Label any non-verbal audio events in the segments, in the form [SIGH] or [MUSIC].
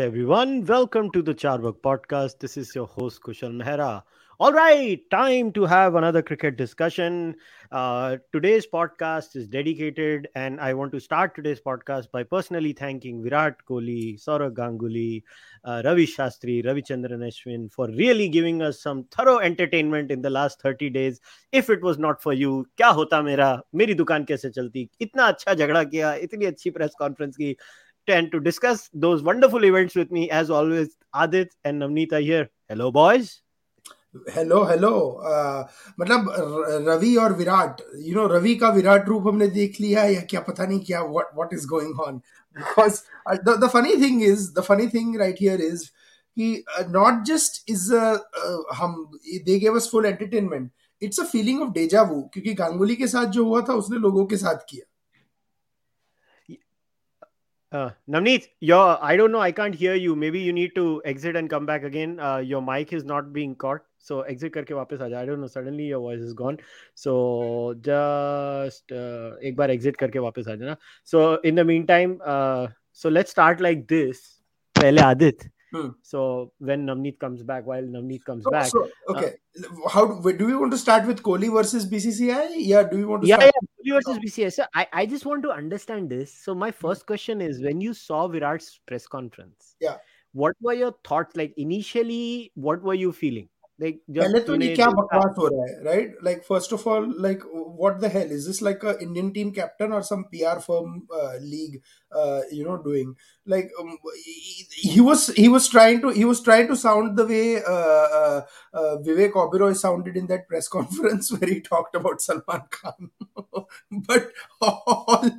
everyone. Welcome to the Carvaka podcast. This is your host, Kushal Mehra. All right, time to have another cricket discussion. Uh, today's podcast is dedicated, and I want to start today's podcast by personally thanking Virat Kohli, Saurav Ganguly, uh, Ravi Shastri, Ravi Ashwin for really giving us some thorough entertainment in the last 30 days. If it was not for you, kya hota mera? Meri दुकान kaise chalti? Itna acha jagda किया Itni achi press conference ki. And to discuss those wonderful events with me, as always, Adit and Navneet are here. Hello, boys. Hello hello मतलब रवि और Virat you know Ravi का विराट रूप हमने देख लिया या क्या पता नहीं क्या what what is going on because the funny thing is the funny thing right here is कि नॉट जस्ट इज़ हम they gave us full entertainment it's a feeling of deja vu क्योंकि गांगुली के साथ जो हुआ था उसने लोगों के साथ किया। Uh, Navneet, your I don't know. I can't hear you. Maybe you need to exit and come back again. Uh, your mic is not being caught. So exit करके वापस आ I don't know. Suddenly your voice is gone. So just uh, एक बार exit करके वापस आ जाना. So in the meantime, uh, so let's start like this. पहले Aditya Hmm. So when Navneet comes back, while Navneet comes so, back, so, okay. Uh, How do we want to start with Kohli versus BCCI? Yeah, do we want to? Yeah, start- yeah, Kohli versus BCCI. So I, I just want to understand this. So my hmm. first question is: when you saw Virat's press conference, yeah, what were your thoughts? Like initially, what were you feeling? like पहले तो ये क्या बकवास हो रहा है right like first of all like what the hell is this like a Indian team captain और some PR firm league you know doing like um, he, was he was trying to he was trying to sound the way uh, uh, uh, Vivek Oberoi sounded in that press [LAUGHS] conference where he talked about Salman Khan [LAUGHS] but all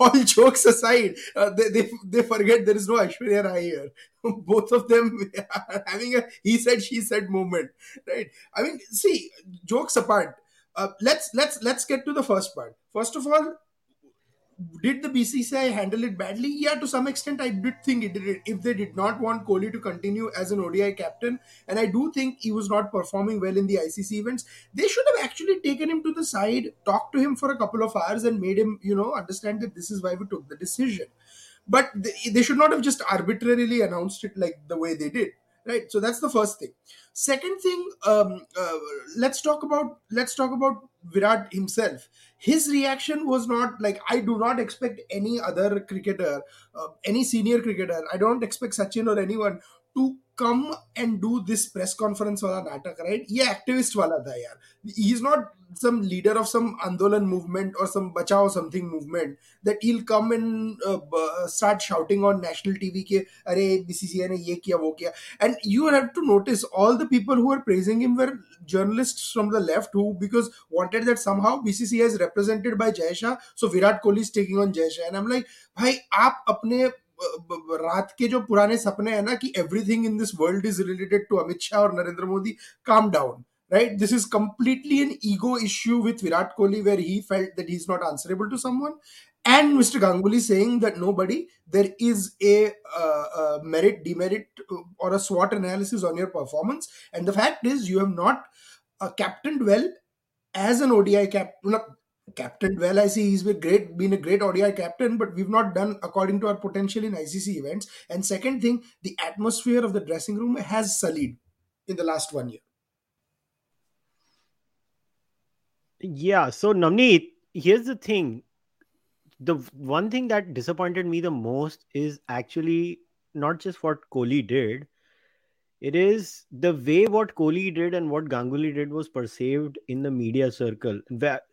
all [LAUGHS] jokes aside, uh, they, they, they forget there is no Aishwarya Rai here. [LAUGHS] Both of them [LAUGHS] are having a he said she said moment, right? I mean, see, jokes apart. Uh, let's let's let's get to the first part. First of all, did the BCCI handle it badly? Yeah, to some extent, I did think it did. It. If they did not want Kohli to continue as an ODI captain, and I do think he was not performing well in the ICC events, they should have actually taken him to the side, talked to him for a couple of hours, and made him, you know, understand that this is why we took the decision. But they should not have just arbitrarily announced it like the way they did right? So that's the first thing. Second thing um, uh, let's talk about let's talk about virat himself. His reaction was not like i do not expect any other cricketer uh, any senior cricketer. I don't expect sachin or anyone to come and do this press conference wala natak right? Ye activist wala tha yaar. He's not some leader of some andolan movement or some bachao something movement that he'll come and uh, uh, start shouting on national tv ke are bcci ne ye kiya wo kiya. And you have to notice all the people who were praising him were journalists from the left who because wanted that somehow bcci is represented by jay shah so virat kohli is taking on jay shah. And i'm like bhai aap apne रात के जो पुराने सपने हैं ना कि everything in this world is related to Amit Shah और Narendra Modi calm down right? This is completely an ego issue with Virat Kohli where he felt that he's not answerable to someone. And Mr. Ganguly saying that nobody, there is a, uh, a merit, demerit, uh, or a SWOT analysis on your performance. And the fact is, you have not uh, captained well as an ODI cap. Not captained well. I see he's been great, been a great ODI captain, but we've not done according to our potential in ICC events. And second thing, the atmosphere of the dressing room has sullied in the last one year. Yeah. So Navneet, here's the thing. The one thing that disappointed me the most is actually not just what Kohli did. It is the way what Kohli did and what Ganguly did was perceived in the media circle.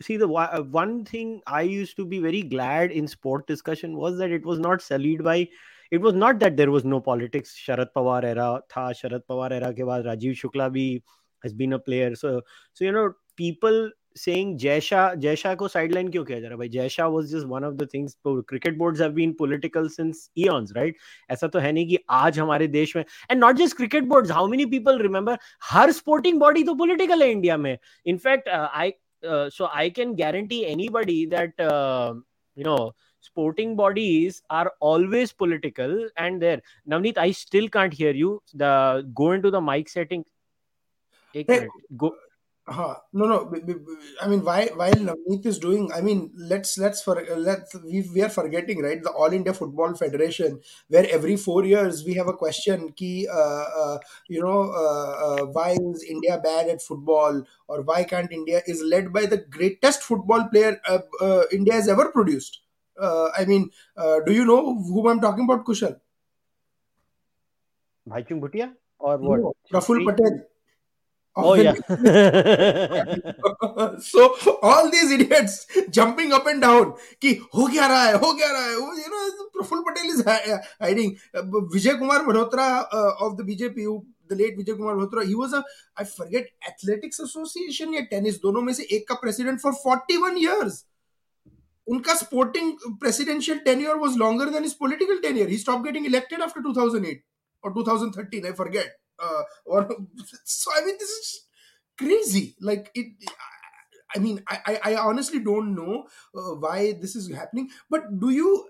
See, the uh, one thing I used to be very glad in sport discussion was that it was not sullied by. It was not that there was no politics. Sharad Pawar era tha. Sharad Pawar era ke baad Rajiv Shukla bhi has been a player. So, so you know, people saying Jaisha Jaisha ko sideline क्यों किया जा रहा भाई Jaisha was just one of the things cricket boards have been political since eons right ऐसा तो है नहीं कि आज हमारे देश में and not just cricket boards how many people remember हर sporting body तो political है इंडिया में in fact uh, I uh, so I can guarantee anybody that uh, you know sporting bodies are always political and there Navneet I still can't hear you the go into the mic setting एक hey, go Uh, no, no. I mean, why while Navneet is doing, I mean, let's let's for let's we, we are forgetting right the All India Football Federation, where every four years we have a question: key, uh, uh, you know, uh, uh, why is India bad at football, or why can't India is led by the greatest football player uh, uh, India has ever produced. Uh, I mean, uh, do you know whom I'm talking about, Kushal? Bhaichung Bhutia or what? No, Praful Patel. Oh yeah. so all these idiots jumping up and down कि हो क्या रहा है हो क्या रहा है you know Praful Patel is hiding Vijay Kumar Malhotra uh, of the BJP who the late Vijay Kumar Malhotra he was a I forget athletics association या tennis दोनों में से एक का president for 41 years उनका sporting presidential tenure was longer than his political tenure he stopped getting elected after 2008 or 2013 I forget uh, [LAUGHS] so I mean this is crazy. Like it. I mean, I, I honestly don't know uh, why this is happening. But do you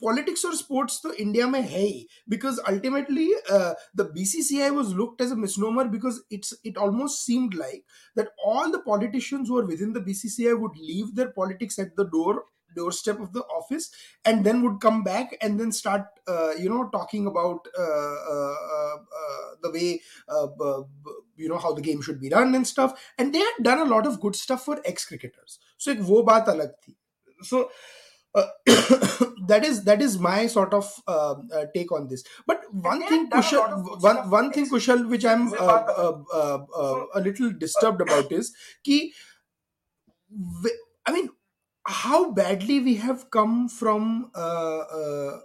politics or sports to India mein hai because ultimately uh, the BCCI was looked as a misnomer because it's it almost seemed like that all the politicians who are within the BCCI would leave their politics at the door doorstep of the office and then would come back and then start uh, you know talking about uh, uh, uh, uh the way uh, you know how the game should be run and stuff. And they had done a lot of good stuff for ex cricketers so ek wo baat alag thi. So [COUGHS] that is that is my sort of take on this. But one thing kushal one one thing kushal which i'm a little disturbed about is ki i mean how badly we have come from uh, uh,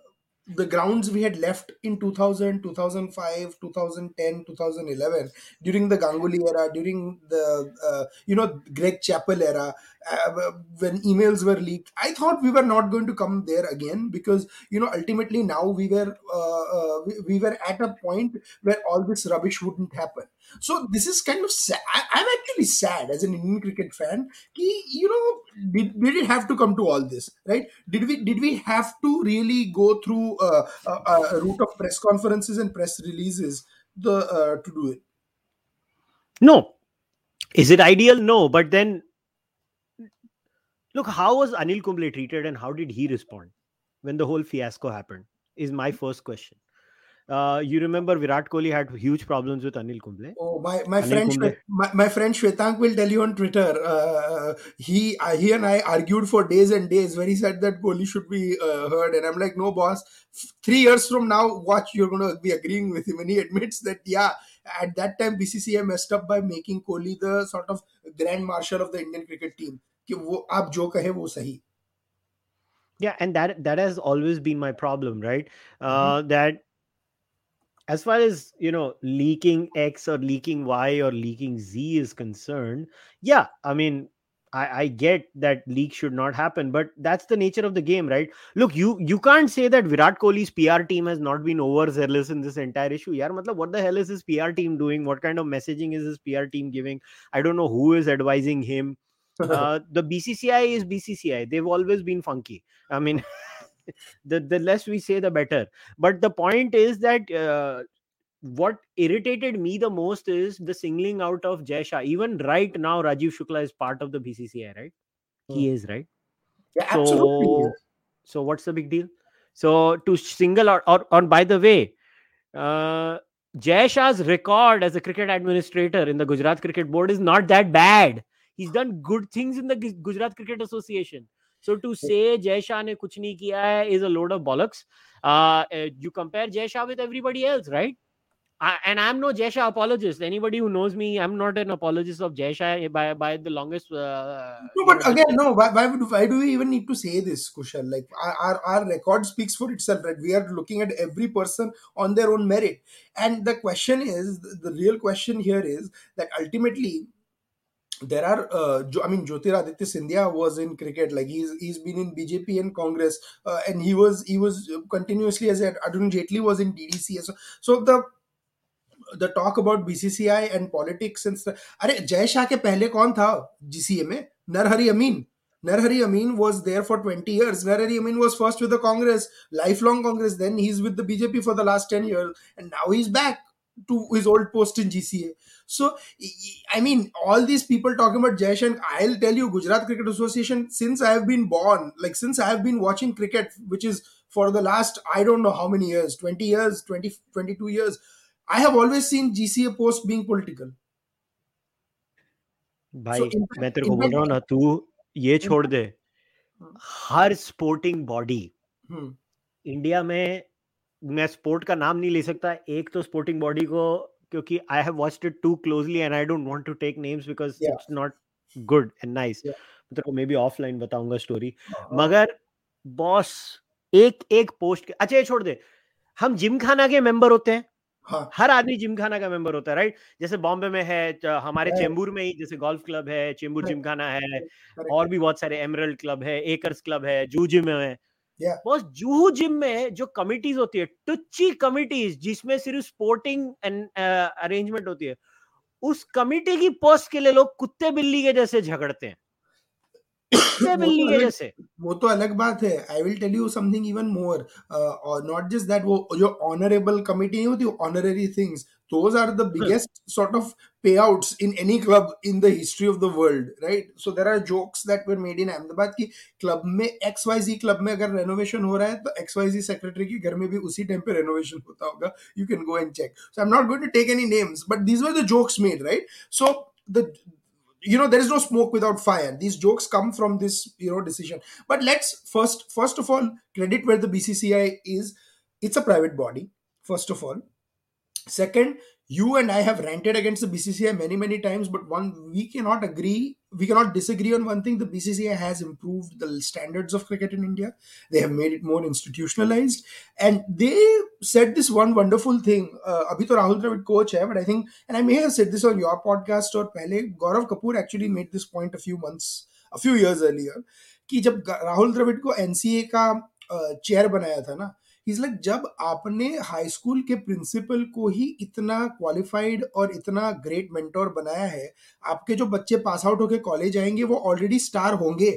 the grounds we had left in 2000 2005 2010 2011 during the ganguly era during the uh, you know greg chappell era uh, when emails were leaked i thought we were not going to come there again because you know ultimately now we were uh, uh, we, we, were at a point where all this rubbish wouldn't happen so this is kind of sad I, am actually sad as an indian cricket fan ki, you know did, did it have to come to all this right did we did we have to really go through uh, a, a route of press conferences and press releases the uh, to do it no is it ideal no but then Look, how was Anil Kumble treated and how did he respond when the whole fiasco happened? Is my first question. Uh, you remember Virat Kohli had huge problems with Anil Kumble. Oh, my my Anil friend Kumble. my, my friend Shwetank will tell you on Twitter. Uh, he uh, he and I argued for days and days where he said that Kohli should be uh, heard, and I'm like, no, boss. Three years from now, watch, you're going to be agreeing with him, and he admits that yeah, at that time BCCI messed up by making Kohli the sort of grand marshal of the Indian cricket team. कि वो आप जो कहे वो सही yeah and that that has always been my problem right uh, mm-hmm. that as far as you know leaking x or leaking y or leaking z is concerned yeah i mean I, I get that leak should not happen, but that's the nature of the game, right? Look, you you can't say that Virat Kohli's PR team has not been overzealous in this entire issue. Yeah, matlab, what the hell is his PR team doing? What kind of messaging is his PR team giving? I don't know who is advising him [LAUGHS] uh, the BCCI is BCCI. They've always been funky. I mean, [LAUGHS] [LAUGHS] the the less we say, the better. But the point is that uh, what irritated me the most is the singling out of Jay Shah. Even right now, Rajiv Shukla is part of the BCCI, right? He hmm. is, right? Yeah, so, absolutely. So what's the big deal? So to single out, or, or by the way, uh, Jay Shah's record as a cricket administrator in the Gujarat Cricket Board is not that bad. he's done good things in the Gujarat Cricket Association. So to say Jay Shah ne kuch nahi kiya hai is a load of bollocks. Uh, you compare Jay Shah with everybody else, right? I, and I'm no Jay Shah apologist. Anybody who knows me, I'm not an apologist of Jay Shah by by the longest. Uh, no, but again, no. Why, why would why do we even need to say this, Kushal? Like our, our record speaks for itself, right? We are looking at every person on their own merit, and the question is the real question here is that ultimately there are uh, i mean jyotiraditya scindia was in cricket like he's he's been in bjp and congress uh, and he was he was continuously as arun jaitley was in ddc so, so the the talk about bcci and politics and stuff अरे Jay Shah ke पहले कौन tha GCA में Narhari Amin. Narhari Amin was there for 20 years. Narhari Amin was first with the Congress, lifelong Congress. Then he's with the BJP for the last 10 years. And now he's back to his old post in GCA. So, I mean, all these people talking about Jay Shankar, I'll tell you, Gujarat Cricket Association, since I have been born, like since I have been watching cricket, which is for the last, I don't know how many years, 20 years, 20, 22 years, I have always seen GCA post being political. भाई so, impact, मैं तेरे को बोल रहा हूँ ना तू ये छोड़ दे हर स्पोर्टिंग बॉडी इंडिया में मैं स्पोर्ट का नाम नहीं ले सकता। एक तो स्पोर्टिंग बॉडी को क्योंकि I have watched it too closely and I don't want to take names because it's not good and nice तो को मे बी ऑफलाइन बताऊँगा स्टोरी मगर बॉस एक एक पोस्ट के अच्छा ये छोड़ दे। हम जिम खाना के मेंबर होते हैं। हाँ. हर आदमी जिम खाना का मेंबर होता है राइट जैसे बॉम्बे में है हमारे चेंबूर में ही जैसे गोल्फ क्लब है चेंबूर जिम खाना है और भी बहुत सारे एमरल्ड क्लब है एकर्स क्लब है जू जिम है। बस जूहू जिम में जो कमिटीज होती है टुच्ची कमिटीज जिसमें सिर्फ़ स्पोर्टिंग अरेंजमेंट होती है उस कमिटी की पोस्ट के लिए लोग कुत्ते बिल्ली के जैसे झगड़ते हैं। [COUGHS] बिल्ली के जैसे। वो तो अलग बात है। I will tell you something even more और नॉट जस्ट दैट वो जो ऑनरेबल कमिटी नहीं होती honorary things those are the hmm. biggest sort of payouts in any club in the history of the world right? So there are jokes that were made in ahmedabad ki club mein xyz club mein agar renovation ho raha hai to xyz secretary ki ghar mein bhi usi time pe renovation hota hoga. You can go and check. So i'm not going to take any names but these were the jokes made right? So the you know there is no smoke without fire. These jokes come from this you know decision. But let's first first of all credit where the bcci is. It's a private body first of all. second you and I have ranted against the BCCI many, many times, but one we cannot agree, we cannot disagree on one thing. The BCCI has improved the standards of cricket in India. They have made it more institutionalized, and they said this one wonderful thing. Uh, abhi to Rahul Dravid coach hai, but I think, and I may have said this on your podcast or pehle, Gaurav Kapoor actually made this point a few months, a few years earlier, कि जब राहुल द्रविड को NCA का chair बनाया था ना is like जब आपने high school के प्रिंसिपल को ही इतना क्वालिफाइड और इतना ग्रेट मेंटोर बनाया है आपके जो बच्चे पास आउट होके कॉलेज आएँगे वो ऑलरेडी स्टार होंगे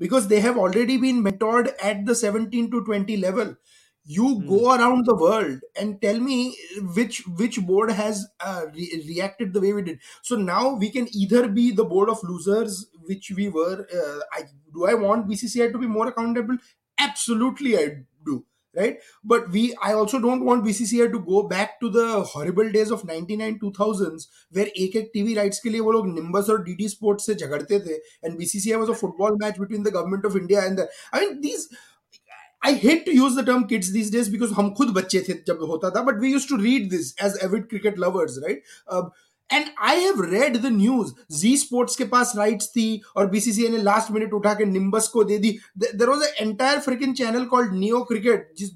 because they have already been mentored at the 17 two 20 level you hmm. go around the world and tell me which which board has uh, re- reacted the way we did so now we can either be the board of losers which we were uh, I, do i want bcci to be more accountable absolutely i do right but we i also don't want bcci to go back to the horrible days of 99 2000s where ek ek tv rights ke liye wo log nimbus or dd sports se jhagdte the and bcci was a football match between the government of india and the i mean these I hate to use the term kids these days because हम खुद बच्चे थे जब होता था but we used to read this as avid cricket lovers right uh, and I have read the news Zee sports के पास rights थी और बीसीसीआई ने लास्ट मिनट उठा के निम्बस को दे दी there was entire freaking channel called Neo Cricket जिस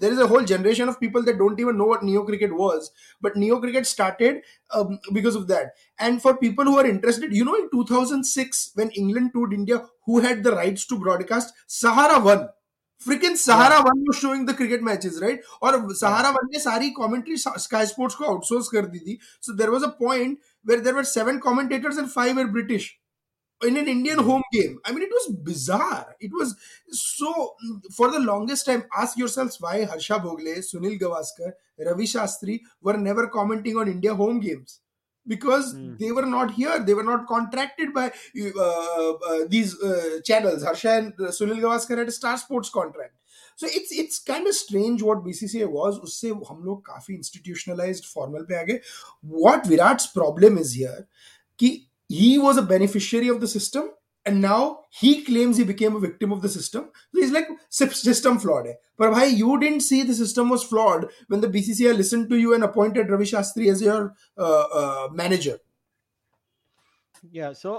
there is a whole generation of people that don't even know what neo cricket was but neo cricket started um, because of that and for people who are interested you know in 2006 when england toured india who had the rights to broadcast sahara won freaking Sahara one was showing the cricket matches right और Sahara one ने सारी commentary Sky Sports को outsource कर दी थी so there was a point where there were seven commentators and five were British in an Indian home game. I mean, it was bizarre. It was so. For the longest time, ask yourselves why Harsha Bhogle, Sunil Gavaskar, Ravi Shastri were never commenting on India home games because mm. they were not here they were not contracted by uh, uh, these uh, channels harsha and sunil gavaskar had a star sports contract so it's it's kind of strange what bcci was usse hum log kafi institutionalized formal pe aage. what virat's problem is here ki he was a beneficiary of the system and now he claims he became a victim of the system. So he's like system flawed. But why you didn't see the system was flawed when the BCCI listened to you and appointed Ravi Shastri as your uh, uh, manager. या सो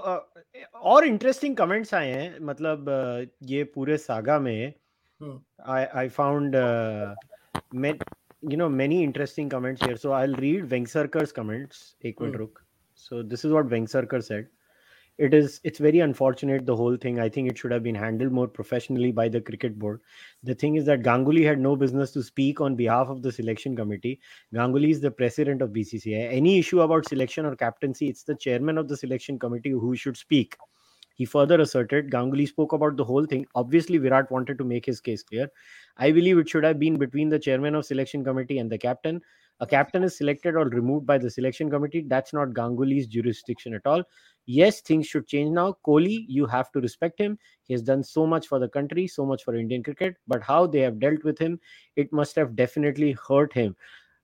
और interesting comments आए हैं मतलब ये पूरे saga में आई I found you know many interesting comments here so i'll read vengsarkar's comments एक minute रुक so this is what vengsarkar said it is it's very unfortunate the whole thing i think it should have been handled more professionally by the cricket board the thing is that ganguly had no business to speak on behalf of the selection committee ganguly is the president of bcci any issue about selection or captaincy it's the chairman of the selection committee who should speak he further asserted Ganguly spoke about the whole thing. Obviously, Virat wanted to make his case clear. I believe it should have been between the chairman of selection committee and the captain. A captain is selected or removed by the selection committee. That's not Ganguly's jurisdiction at all. Yes, things should change now. Kohli, you have to respect him. He has done so much for the country, so much for Indian cricket. But how they have dealt with him, it must have definitely hurt him.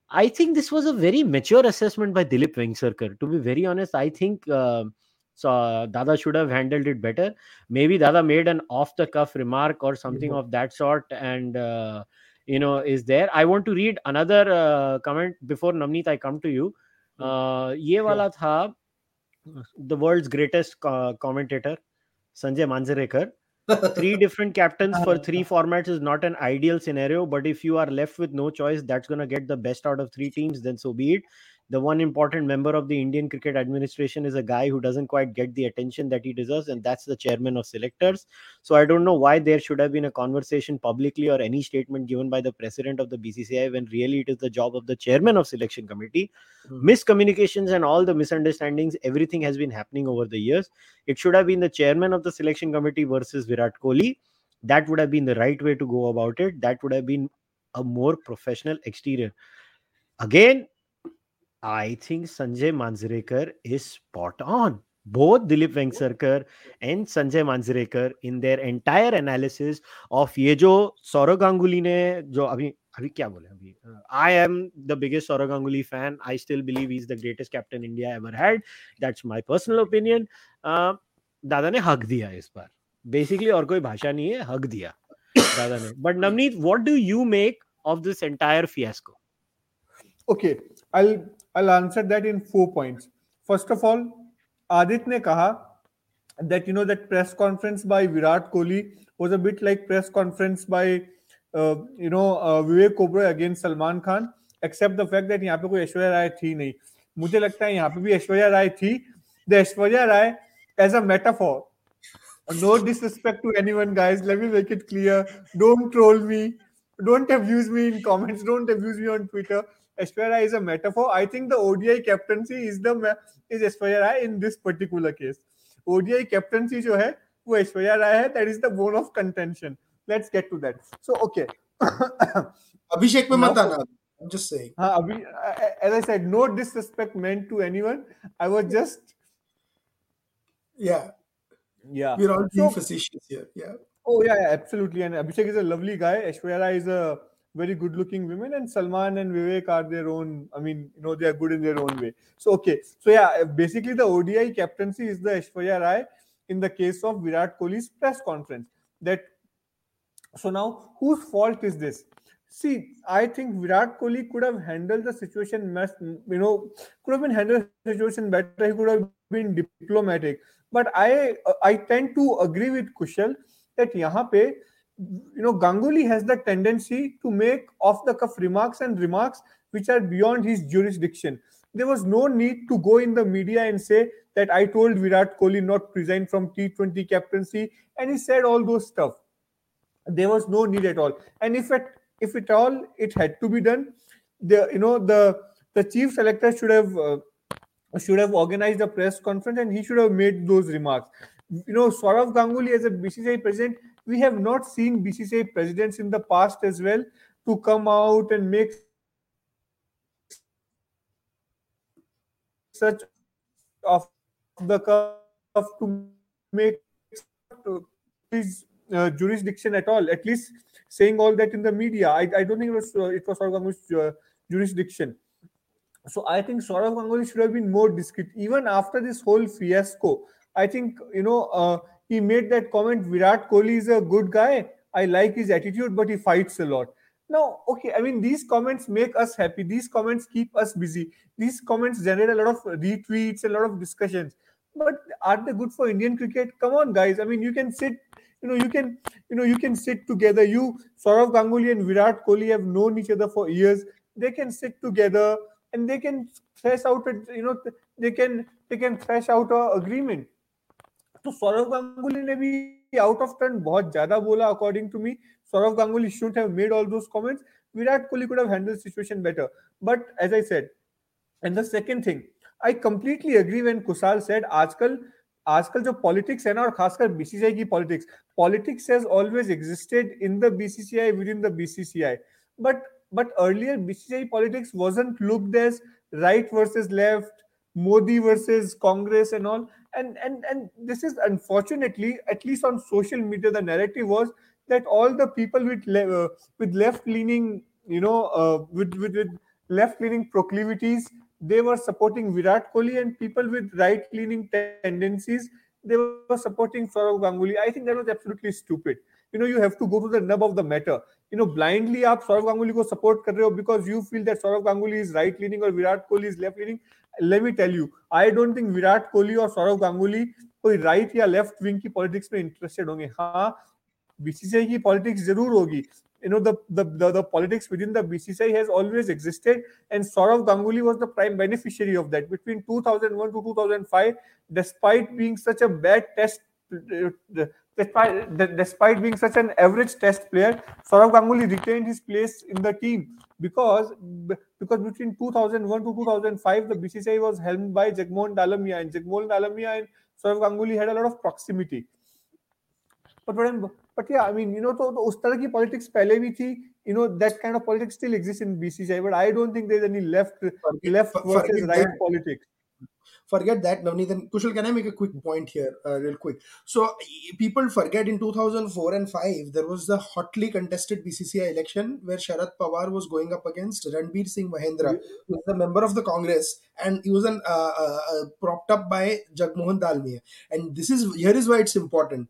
I think this was a very mature assessment by Dilip Vengsarkar. To be very honest, I think uh, so. Uh, Dada should have handled it better. Maybe Dada made an off-the-cuff remark or something yeah. of that sort, and uh, you know is there. I want to read another uh, comment before navneet i come to you. Hmm. Uh, ye wala tha the world's greatest uh, commentator sanjay manjrekar [LAUGHS] three different captains for three ah. formats is not an ideal scenario but if you are left with no choice that's going to get the best out of three teams then so be it the one important member of the Indian cricket administration is a guy who doesn't quite get the attention that he deserves, and that's the chairman of selectors. So I don't know why there should have been a conversation publicly or any statement given by the president of the BCCI when really it is the job of the chairman of selection committee. Mm-hmm. Miscommunications and all the misunderstandings, everything has been happening over the years. It should have been the chairman of the selection committee versus Virat Kohli. That would have been the right way to go about it. That would have been a more professional exterior. Again, I think Sanjay Manjrekar is spot on both Dilip Vengsarkar and Sanjay Manjrekar in their entire analysis of ये जो सौरव गांगुली ने जो अभी अभी क्या बोले? अभी I am the biggest Sourav Ganguly fan I still believe is the greatest captain India ever had that's my personal opinion Dada ने हक दिया इस बार। बेसिकली और कोई भाषा नहीं है हक दिया दादा ने। But Navneet what do you make of this entire fiasco okay I i'll answer that in four points first of all adit ne kaha that you know that press conference by virat kohli was a bit like press conference by uh, you know uh, vivek oberoi against salman khan except the fact that यहाँ पे कोई ऐश्वर्या राय थी नहीं मुझे लगता है यहाँ पे भी ऐश्वर्या राय थी the Aishwarya Rai as a metaphor no disrespect to anyone guys let me make it clear don't troll me don't abuse me in comments don't abuse me on twitter Aishwarya is a metaphor. I think the ODI captaincy is the is Aishwarya in this particular case. ODI captaincy जो है वो Aishwarya That is the bone of contention. Let's get to that. So okay. [COUGHS] Abhishek, पे मत आना. I'm just saying. as I said, no disrespect meant to anyone. I was just. Yeah. Yeah. We're all being so, facetious here. Yeah. Oh yeah, yeah, absolutely. And Abhishek is a lovely guy. Aishwarya is a very good looking women and salman and vivek are their own i mean you know they are good in their own way. So okay. So yeah uh, basically the odi captaincy is the aishwarya rai in the case of virat kohli's press conference that so now whose fault is this? See i think virat kohli could have handled the situation much you know could have been handled the situation better. He could have been diplomatic. But i uh, i tend to agree with kushal that yahan pe you know, Ganguly has the tendency to make off the cuff remarks and remarks which are beyond his jurisdiction. There was no need to go in the media and say that I told Virat Kohli not to resign from T20 captaincy, and he said all those stuff. There was no need at all. And if it if it all it had to be done, the you know the the chief selector should have uh, should have organized a press conference and he should have made those remarks. You know, Saurav Ganguly as a BCCI president we have not seen BCCI presidents in the past as well to come out and make such of the cuff to make his uh, jurisdiction at all. At least saying all that in the media, I, I don't think it was uh, it was Saurav uh, jurisdiction. So I think Saurav Ganguly should have been more discreet. Even after this whole fiasco, I think you know uh, he made that comment Virat Kohli is a good guy. I like his attitude, but he fights a lot. Now, okay, I mean, these comments make us happy. These comments keep us busy. These comments generate a lot of retweets, a lot of discussions. But are they good for Indian cricket? Come on, guys. I mean, you can sit, you know, you can, you know, you can sit together. You, Saurav Ganguly and Virat Kohli have known each other for years. They can sit together and they can thresh out, a, you know, they can they can thresh out a agreement. तो सौरव गांगुली ने भी out of turn बहुत ज़्यादा बोला according to me Sourav Ganguly should have made all those comments Virat Kohli could have handle situation better but as I said and the second thing I completely agree when when said आजकल आजकल जो politics है ना, और खासकर BCCI की politics politics has always existed in the BCCI with in the BCCI but but earlier BCCI politics wasn't looked as right versus left Modi versus Congress and all And and and this is unfortunately, at least on social media, the narrative was that all the people with le- uh, with left leaning, you know, uh, with, with with left leaning proclivities, they were supporting Virat Kohli, and people with right leaning tendencies, they were supporting Saurav Ganguly. I think that was absolutely stupid. You know, you have to go to the nub of the matter. You know, blindly आप Saurav Ganguly को support कर रहे हो because you feel that Saurav Ganguly is right leaning or Virat Kohli is left leaning. Let me tell you, I don't think Virat Kohli or Saurav Ganguly कोई right या left wing की politics में interested होंगे हाँ BCCI की politics ज़रूर होगी you know the, the the, the politics within the BCCI has always existed, and Saurav Ganguly was the prime beneficiary of that between 2001 to 2005. Despite being such a bad test, despite despite being such an average test player, Saurav Ganguly retained his place in the team because because between 2001 to 2005 the BCCI was helmed by Jagmohan Dalmia, and Jagmohan Dalmia and Saurav Ganguly had a lot of proximity. But what I'm but yeah, I mean, you know, तो, तो उस तरह की politics पहले भी थी. You know, that kind of politics still exists in BCCI, but I don't think there's any left forget, left versus right that. politics. Forget that, Navneet. Kushal, can I make a quick point here, uh, real quick? So, people forget in 2004 and 5, there was the hotly contested BCCI election where Sharad Pawar was going up against Ranbir Singh Mahendra, who was a member of the Congress, and he was an, uh, uh, uh propped up by Jagmohan Dalmia. And this is here is why it's important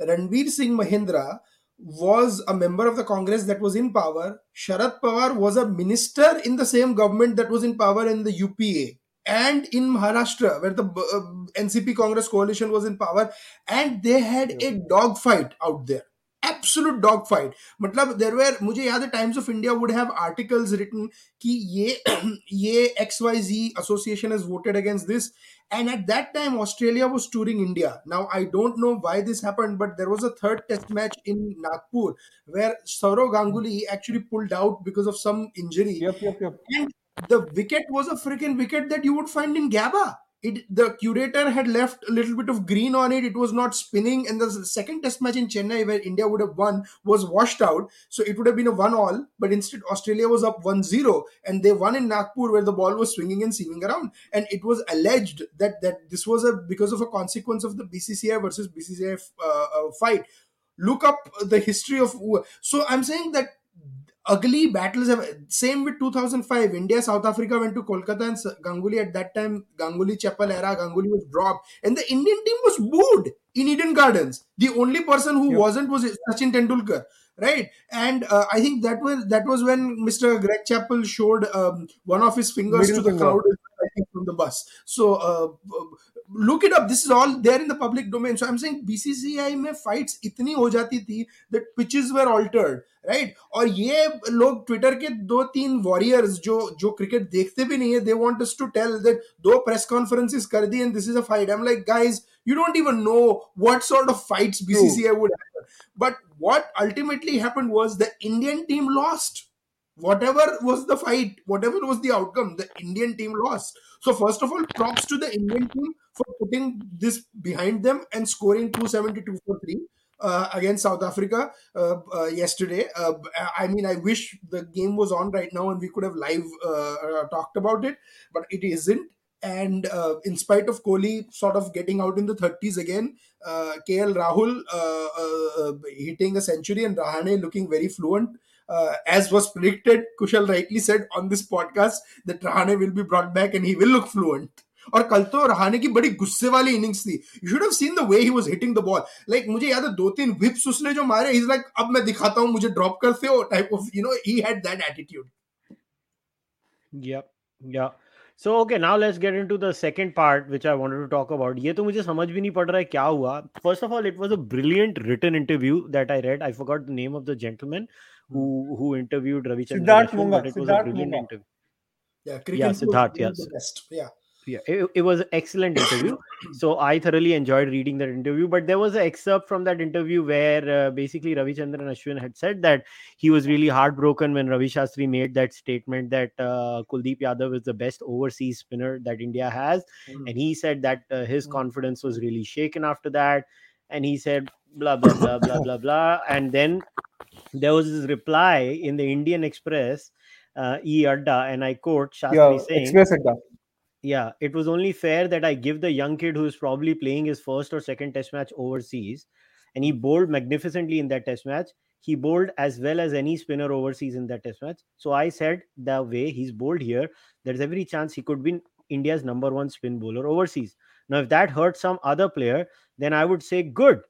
Ranbir Singh Mahendra was a member of the Congress that was in power. Sharad Pawar was a minister in the same government that was in power in the UPA and in Maharashtra, where the uh, NCP Congress coalition was in power, and they had a dogfight out there. Absolute dogfight. मतलब there were मुझे याद है Times of India would have articles written कि ये ये XYZ association has voted against this and at that time, Australia was touring India. Now, I don't know why this happened, but there was a third test match in Nagpur where Saurav Ganguly actually pulled out because of some injury. Yep, yep, yep. The wicket was a freaking wicket that you would find in Gabba. it the curator had left a little bit of green on it. It was not spinning. And the second test match in chennai where india would have won was washed out. So it would have been a one all but instead australia was up 1-0 and they won in nagpur where the ball was swinging and seaming around. And it was alleged that that this was a because of a consequence of the bcci versus bcci uh, uh, fight. Look up the history of so i'm saying that ugly battles have same with 2005 india south africa went to kolkata and ganguly at that time ganguly chappell era ganguly was dropped. And the indian team was booed in eden gardens. The only person who yep. wasn't was sachin tendulkar right? And uh, i think that was that was when mr greg chappell showed um, one of his fingers Middle to the finger. crowd from the bus. So uh, look it up this is all there in the public domain so i'm saying bcci mein fights itni ho jati thi that pitches were altered right और ये लोग Twitter के दो तीन warriors जो जो cricket देखते भी नहीं है they want us to tell that दो प्रेस कॉन्फ्रेंसेस कर दी and this is a fight I am like guys you don't even know what sort of fights BCCI would have. But what ultimately happened was the Indian team lost. Whatever was the fight, whatever was the outcome, the Indian team lost. So first of all, props to the Indian team for putting this behind them and scoring 272 for three uh, against South Africa uh, uh, yesterday. Uh, I mean, I wish the game was on right now and we could have live uh, uh, talked about it, but it isn't. And in spite of Kohli sort of getting out in the 30s again, KL Rahul hitting a century and Rahane looking very fluent as was predicted, Kushal rightly said on this podcast that Rahane will be brought back and he will look fluent. और कल तो रहाने की बड़ी गुस्से वाली innings थी you should have seen the way he was hitting the ball like मुझे याद है दो तीन विप्स उसने जो मारे इज लाइक अब मैं दिखाता हूं मुझे ड्रॉप करते हो type of you know he had that attitude yep yeah so okay now let's get into the second part which i wanted to talk about ये तो मुझे समझ भी नहीं पड़ रहा है क्या हुआ first of all it was a brilliant written interview that i read i forgot the name of the gentleman who who interviewed Ravi Chandran Siddharth Monga it was Siddharth a brilliant Monga. interview yeah yeah Siddharth yes yeah yeah it, it was an excellent interview [COUGHS] so i thoroughly enjoyed reading that interview but there was an excerpt from that interview where uh, basically ravi chandran ashwin had said that he was really heartbroken when ravi shastri made that statement that uh, kuldeep yadav is the best overseas spinner that india has mm-hmm. and he said that uh, his mm-hmm. confidence was really shaken after that and he said blah blah blah blah blah blah and then there was this reply in the indian express uh, e adda and i quote shastri Yeah, saying Express Adda. yeah it was only fair that i give the young kid who is probably playing his first or second test match overseas and he bowled magnificently in that test match. He bowled as well as any spinner overseas in that test match. So i said the way he's bowled here there's every chance he could be india's number one spin bowler overseas. Now if that hurts some other player then i would say good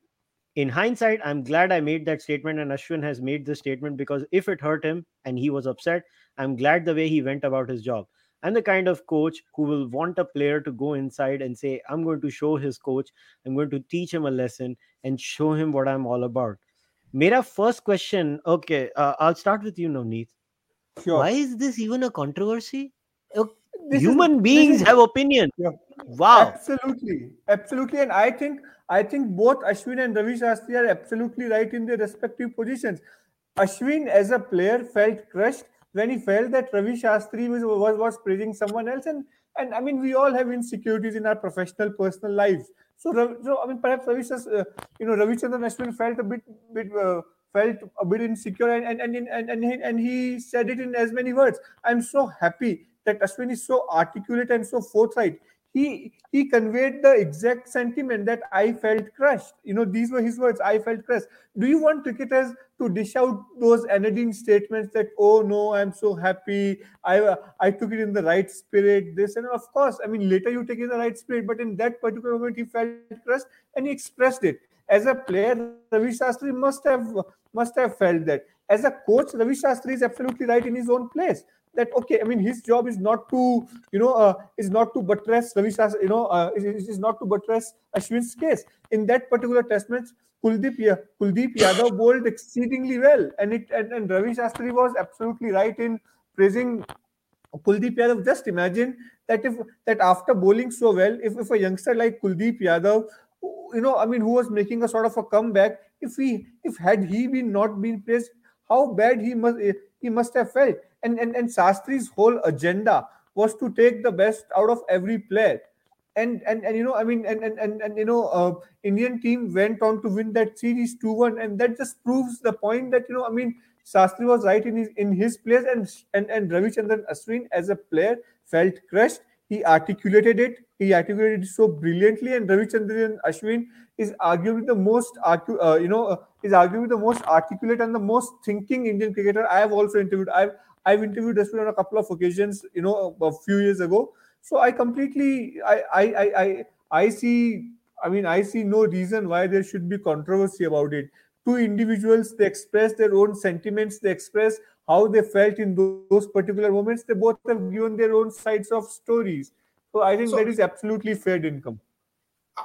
in hindsight, I'm glad I made that statement, and Ashwin has made this statement because if it hurt him and he was upset, I'm glad the way he went about his job. I'm the kind of coach who will want a player to go inside and say, I'm going to show his coach, I'm going to teach him a lesson and show him what I'm all about. Mera first question, okay, uh, I'll start with you, Navneet. Sure. Why is this even a controversy? Uh, This Human this beings is- have opinions. Yeah. Wow. Absolutely, absolutely, and I think I think both Ashwin and Ravi Shastri are absolutely right in their respective positions. Ashwin, as a player, felt crushed when he felt that Ravi Shastri was was, was praising someone else, and and I mean we all have insecurities in our professional, personal lives. So, so I mean perhaps Ravi uh, you know Ravi Chandran Ashwin felt a bit bit. Uh, felt a bit insecure and and, and, and, and, he, and he said it in as many words i'm so happy that ashwin is so articulate and so forthright he he conveyed the exact sentiment that I felt crushed. You know, these were his words. I felt crushed. Do you want cricketers to dish out those anodyne statements that oh no, I'm so happy. I I took it in the right spirit. This and of course, I mean later you take it in the right spirit, but in that particular moment he felt crushed and he expressed it. As a player, Ravi Shastri must have must have felt that. As a coach, Ravi Shastri is absolutely right in his own place that okay i mean his job is not to you know uh, is not to buttress ravi Shastri, you know uh, is, is not to buttress ashwin's case. In that particular test match kuldeep kuldeep yadav [COUGHS] bowled exceedingly well. And it and, and ravi shastri was absolutely right in praising kuldeep yadav. Just imagine that if that after bowling so well if, if a youngster like kuldeep yadav you know i mean who was making a sort of a comeback if he if had he been not been praised how bad he must he must have felt and, and and Shastri's whole agenda was to take the best out of every player. And and, and you know, I mean, and and and, and you know, uh, Indian team went on to win that series 2-1, and that just proves the point that you know, I mean, Shastri was right in his in his place, and and and Ravichandran Ashwin as a player felt crushed. He articulated it. He articulated it so brilliantly, and Ravichandran Ashwin is arguably the most uh, you know uh, is arguably the most articulate and the most thinking Indian cricketer I have also interviewed. I've I've interviewed Ashwin on a couple of occasions, you know, a, a few years ago. So I completely, I, I, I, I, I see. I mean, I see no reason why there should be controversy about it. Two individuals, they express their own sentiments. They express how they felt in those, those particular moments. They both have given their own sides of stories. So I think So- that is absolutely fair income.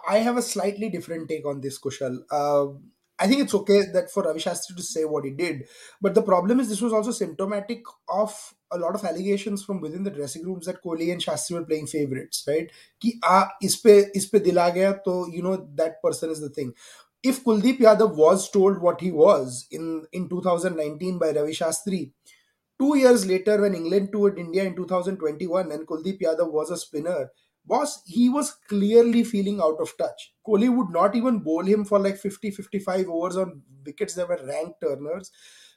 I have a slightly different take on this, Kushal. Uh, I think it's okay that for Ravi Shastri to say what he did, but the problem is this was also symptomatic of a lot of allegations from within the dressing rooms that Kohli and Shastri were playing favorites, right? Ki ah, ispe ispe dila gaya, to you know that person is the thing. If Kuldeep Yadav was told what he was in in 2019 by Ravi Shastri, two years later when England toured India in 2021 and Kuldeep Yadav was a spinner boss, he was clearly feeling out of touch. Kohli would not even bowl him for like 50 55 overs on wickets that were ranked turners.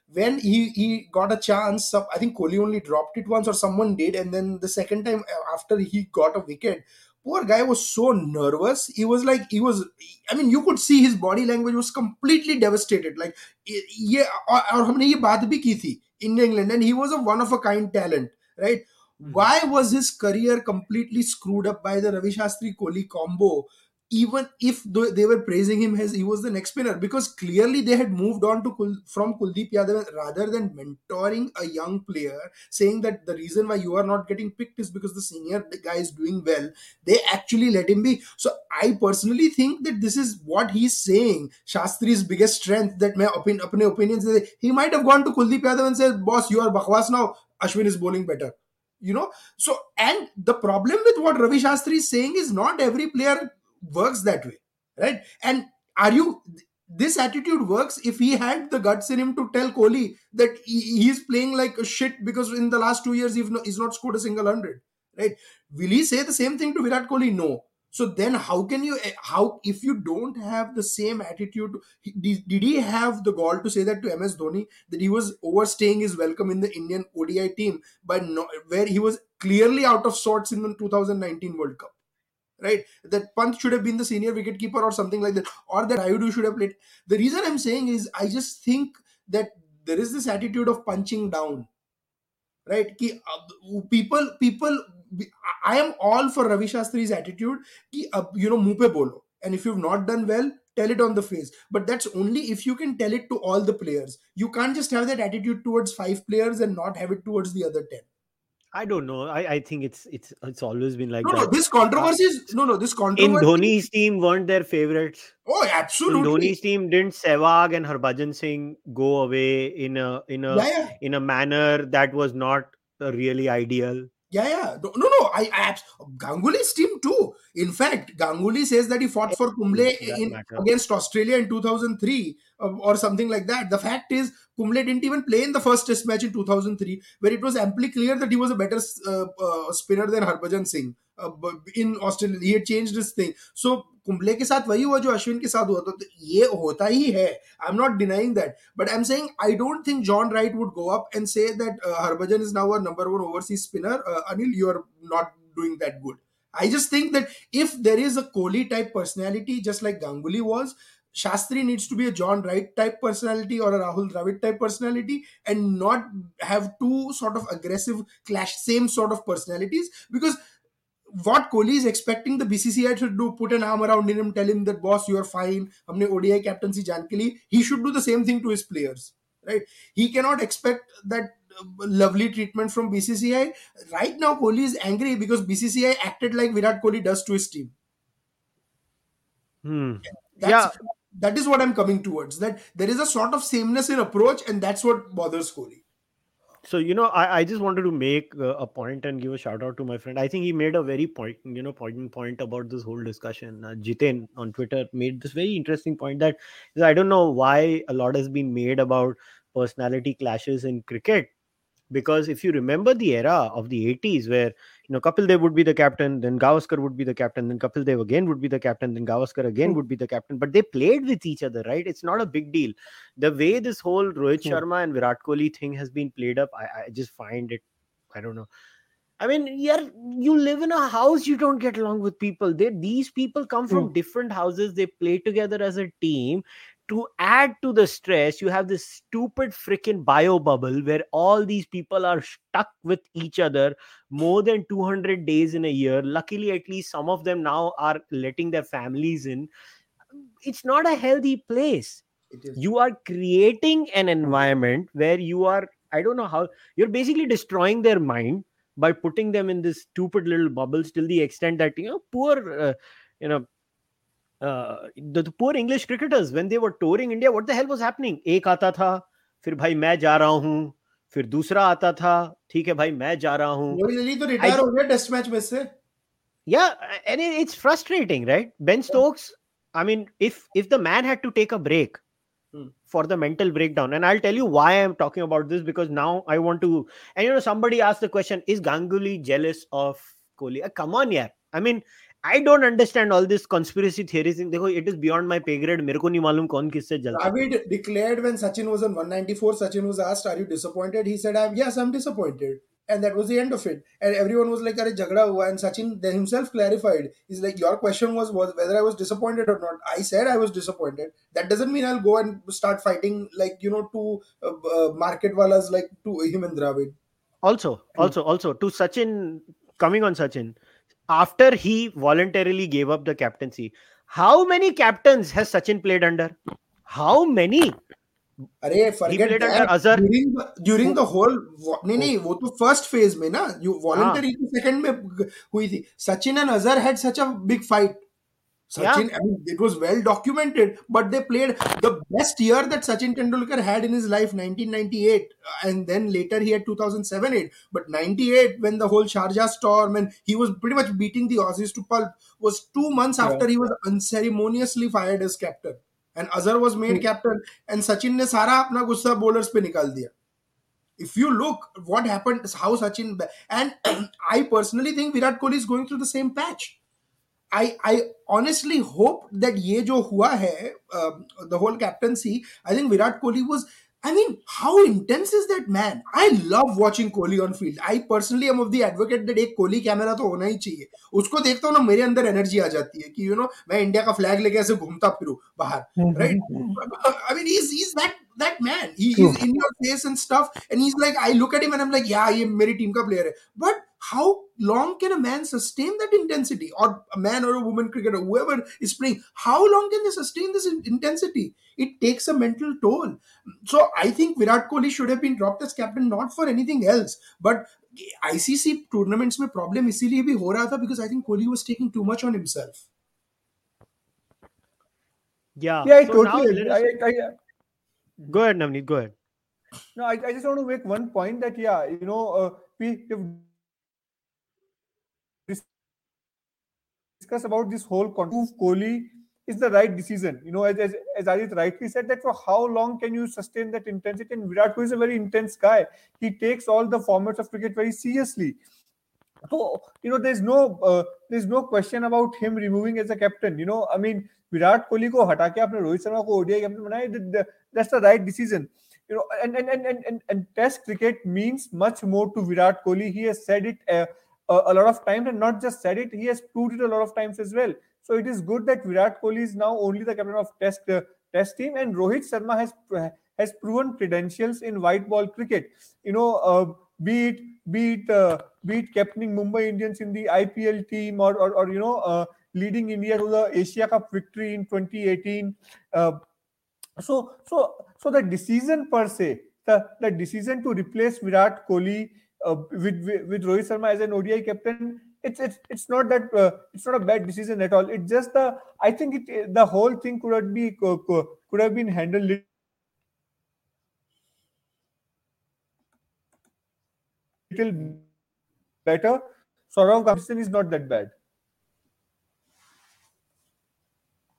When he, he got a chance, some- I think Kohli only dropped it once or someone did, and then the second time uh, after he got a wicket, poor guy was so nervous. He was like, he was, I mean, you could see his body language was completely devastated. Like, ये और और हमने ये बात भी की थी in England, and he was a one of a kind talent, right? Hmm. Why was his career completely screwed up by the Ravi Shastri Kohli combo? Even if they were praising him as he was the next spinner, because clearly they had moved on to Kul- from Kuldeep Yadav rather than mentoring a young player, saying that the reason why you are not getting picked is because the senior guy is doing well. They actually let him be. So I personally think that this is what he's saying. Shastri's biggest strength that my opinion, opinions he might have gone to Kuldeep Yadav and said, "Boss, you are bakwas now. Ashwin is bowling better." You know. So and the problem with what Ravi Shastri is saying is not every player works that way, right? And are you? This attitude works if he had the guts in him to tell Kohli that he, he's playing like a shit because in the last two years he's not, he's not scored a single hundred, right? Will he say the same thing to Virat Kohli? No. So then how can you how if you don't have the same attitude did, did he have the gall to say that to ms dhoni that he was overstaying his welcome in the indian odi team by no, where he was clearly out of sorts in the 2019 world cup right? That Pant should have been the senior wicketkeeper or something like that or that Rayudu should have played. The reason i'm saying is i just think that there is this attitude of punching down right? Uh, people I am all for Ravi Shastri's attitude. Ki, uh, you know, bolo. And if you've not done well, tell it on the face. But that's only if you can tell it to all the players. You can't just have that attitude towards five players and not have it towards the other ten. I don't know. I, I think it's it's it's always been like no, that. No, this controversy is no, no. This controversy in Dhoni's team weren't their favorites. Oh, absolutely. In Dhoni's team didn't Sehwag and Harbhajan Singh go away in a in a yeah, yeah. in a manner that was not really ideal. Yeah, yeah. No, no, no. I, I Ganguly's team too. In fact, Ganguly says that he fought for Kumble in, against Australia in 2003 uh, or something like that. The fact is, Kumble didn't even play in the first Test match in 2003, where it was amply clear that he was a better uh, uh, spinner than Harbhajan Singh uh, in Australia. He had changed his thing. So Kumble के साथ वही हुआ जो अश्विन के साथ हुआ तो ये होता ही है I am not denying that but I am saying I don't think John Wright would go up and say that Harbhajan is now a number one overseas spinner Anil you are not doing that good. I just think that if there is a Kohli type personality, just like Ganguly was, Shastri needs to be a John Wright type personality or a Rahul Dravid type personality and not have two sort of aggressive clash, same sort of personalities because what Kohli is expecting the BCCI to do, put an arm around him, tell him that boss, you are fine. हमने ODI captaincy जान के लिए, he should do the same thing to his players, right? He cannot expect that uh, lovely treatment from BCCI. Right now, Kohli is angry because BCCI acted like Virat Kohli does to his team. Hmm. That's, yeah. That is what I'm coming towards. That there is a sort of sameness in approach, and that's what bothers Kohli so you know I, I just wanted to make uh, a point and give a shout out to my friend. I think he made a very point you know point point about this whole discussion. Uh, jiten on twitter made this very interesting point that i don't know why a lot has been made about personality clashes in cricket. Because if you remember the era of the 80s where you know Kapil Dev would be the captain then Gavaskar would be the captain then Kapil Dev again would be the captain then Gavaskar again hmm. would be the captain but they played with each other right it's not a big deal the way this whole Rohit hmm. Sharma and Virat Kohli thing has been played up I, I just find it I don't know I mean, yeah, you live in a house, you don't get along with people. They, these people come from mm. different houses, they play together as a team to add to the stress, you have this stupid freaking bio bubble where all these people are stuck with each other more than 200 days in a year. Luckily, at least some of them now are letting their families in. It's not a healthy place. You are creating an environment where you are, I don't know how, you're basically destroying their mind by putting them in this stupid little bubbles till the extent that, you know, poor, uh, you know, uh, the, the poor English cricketers when they were touring India, what the hell was happening? एक आता था फिर भाई मैं जा रहा हूँ फिर दूसरा आता था ठीक है भाई मैं जा रहा हूँ तो रिटायर हो गया टेस्ट मैच में से yeah and it's frustrating right ben stokes i mean if if the man had to take a break hmm. for the mental breakdown and i'll tell you why i'm talking about this because now i want to and you know somebody asked the question is ganguly jealous of kohli uh, come on yeah i mean I don't understand all this conspiracy theories देखो it is beyond my पे grade मेरे को नहीं मालूम कौन किससे जलता Dravid declared when Sachin was on 194 Sachin was asked are you disappointed he said I'm yes I'm disappointed and that was the end of it and everyone was like अरे झगड़ा हुआ and Sachin then himself clarified he's like your question was was whether I was disappointed or not I said I was disappointed that doesn't mean I'll go and start fighting like you know to uh, uh, market walas like to him and Dravid also also also to Sachin coming on Sachin after he voluntarily gave up the captaincy. How many captains has Sachin played under? How many? अरे forget during during the whole नहीं नहीं वो तो first phase में ना you voluntary second में हुई थी Sachin and Azhar had such a big fight Sachin, yeah. I mean, it was well documented, but they played the best year that Sachin Tendulkar had in his life, 1998, and then later he had 2007 8. But 98, when the whole Sharjah storm and he was pretty much beating the Aussies to pulp, was two months yeah. after he was unceremoniously fired as captain. And Azhar was made mm-hmm. captain, and Sachin ne sara apna gussa bowlers pe nikal diya. If you look what happened, how Sachin and [CLEARS THROAT] I personally think Virat Kohli is going through the same patch I I honestly hope that ये जो हुआ है the whole captaincy I think Virat Kohli was I mean, how intense is that man? I love watching Kohli on field. I personally am of the advocate that एक Kohli camera तो होना ही चाहिए। उसको देखता हूँ ना मेरे अंदर एनर्जी आ जाती है कि यू you नो know, मैं इंडिया का फ्लैग लेके ऐसे घूमता फिरू बाहर right I mean is is that that man he is in your face and stuff and he's like I look at him and i'm like like या ये मेरी टीम का प्लेयर है. how long can a man sustain that intensity or a man or a woman cricketer whoever is playing how long can they sustain this intensity it takes a mental toll. So I think Virat Kohli should have been dropped as captain not for anything else, but ICC tournaments में problem इसीलिए भी हो रहा था because I think Kohli was taking too much on himself. Yeah. Yeah, I so totally. I, I, I, go ahead, Navneet. Go ahead. No, I, I just want to make one point that yeah, you know, uh, we have discuss about this whole context. Kohli is the right decision. You know, as, as, as Aadit rightly said, that for how long can you sustain that intensity? And Virat Kohli is a very intense guy. He takes all the formats of cricket very seriously. So you know, there's no uh, there's no question about him removing as a captain. You know, I mean, Virat Kohli ko हटा के आपने रोहित शर्मा को ODI captain That's the right decision. You know, and and and and and, and Test cricket means much more to Virat Kohli. He has said it. Uh, a lot of times, and not just said it, he has proved it a lot of times as well. So it is good that Virat Kohli is now only the captain of Test uh, Test team, and Rohit Sharma has has proven credentials in white ball cricket. You know, uh, be it be it uh, be it captaining Mumbai Indians in the IPL team, or or, or you know, uh, leading India to the Asia Cup victory in 2018. Uh, so so so the decision per se, the the decision to replace Virat Kohli uh, with, with with Rohit Sharma as an ODI captain it's it's it's not that uh, it's not a bad decision at all. It's just the I think it the whole thing could have be could have been handled little better. Saurav Gamson is not that bad.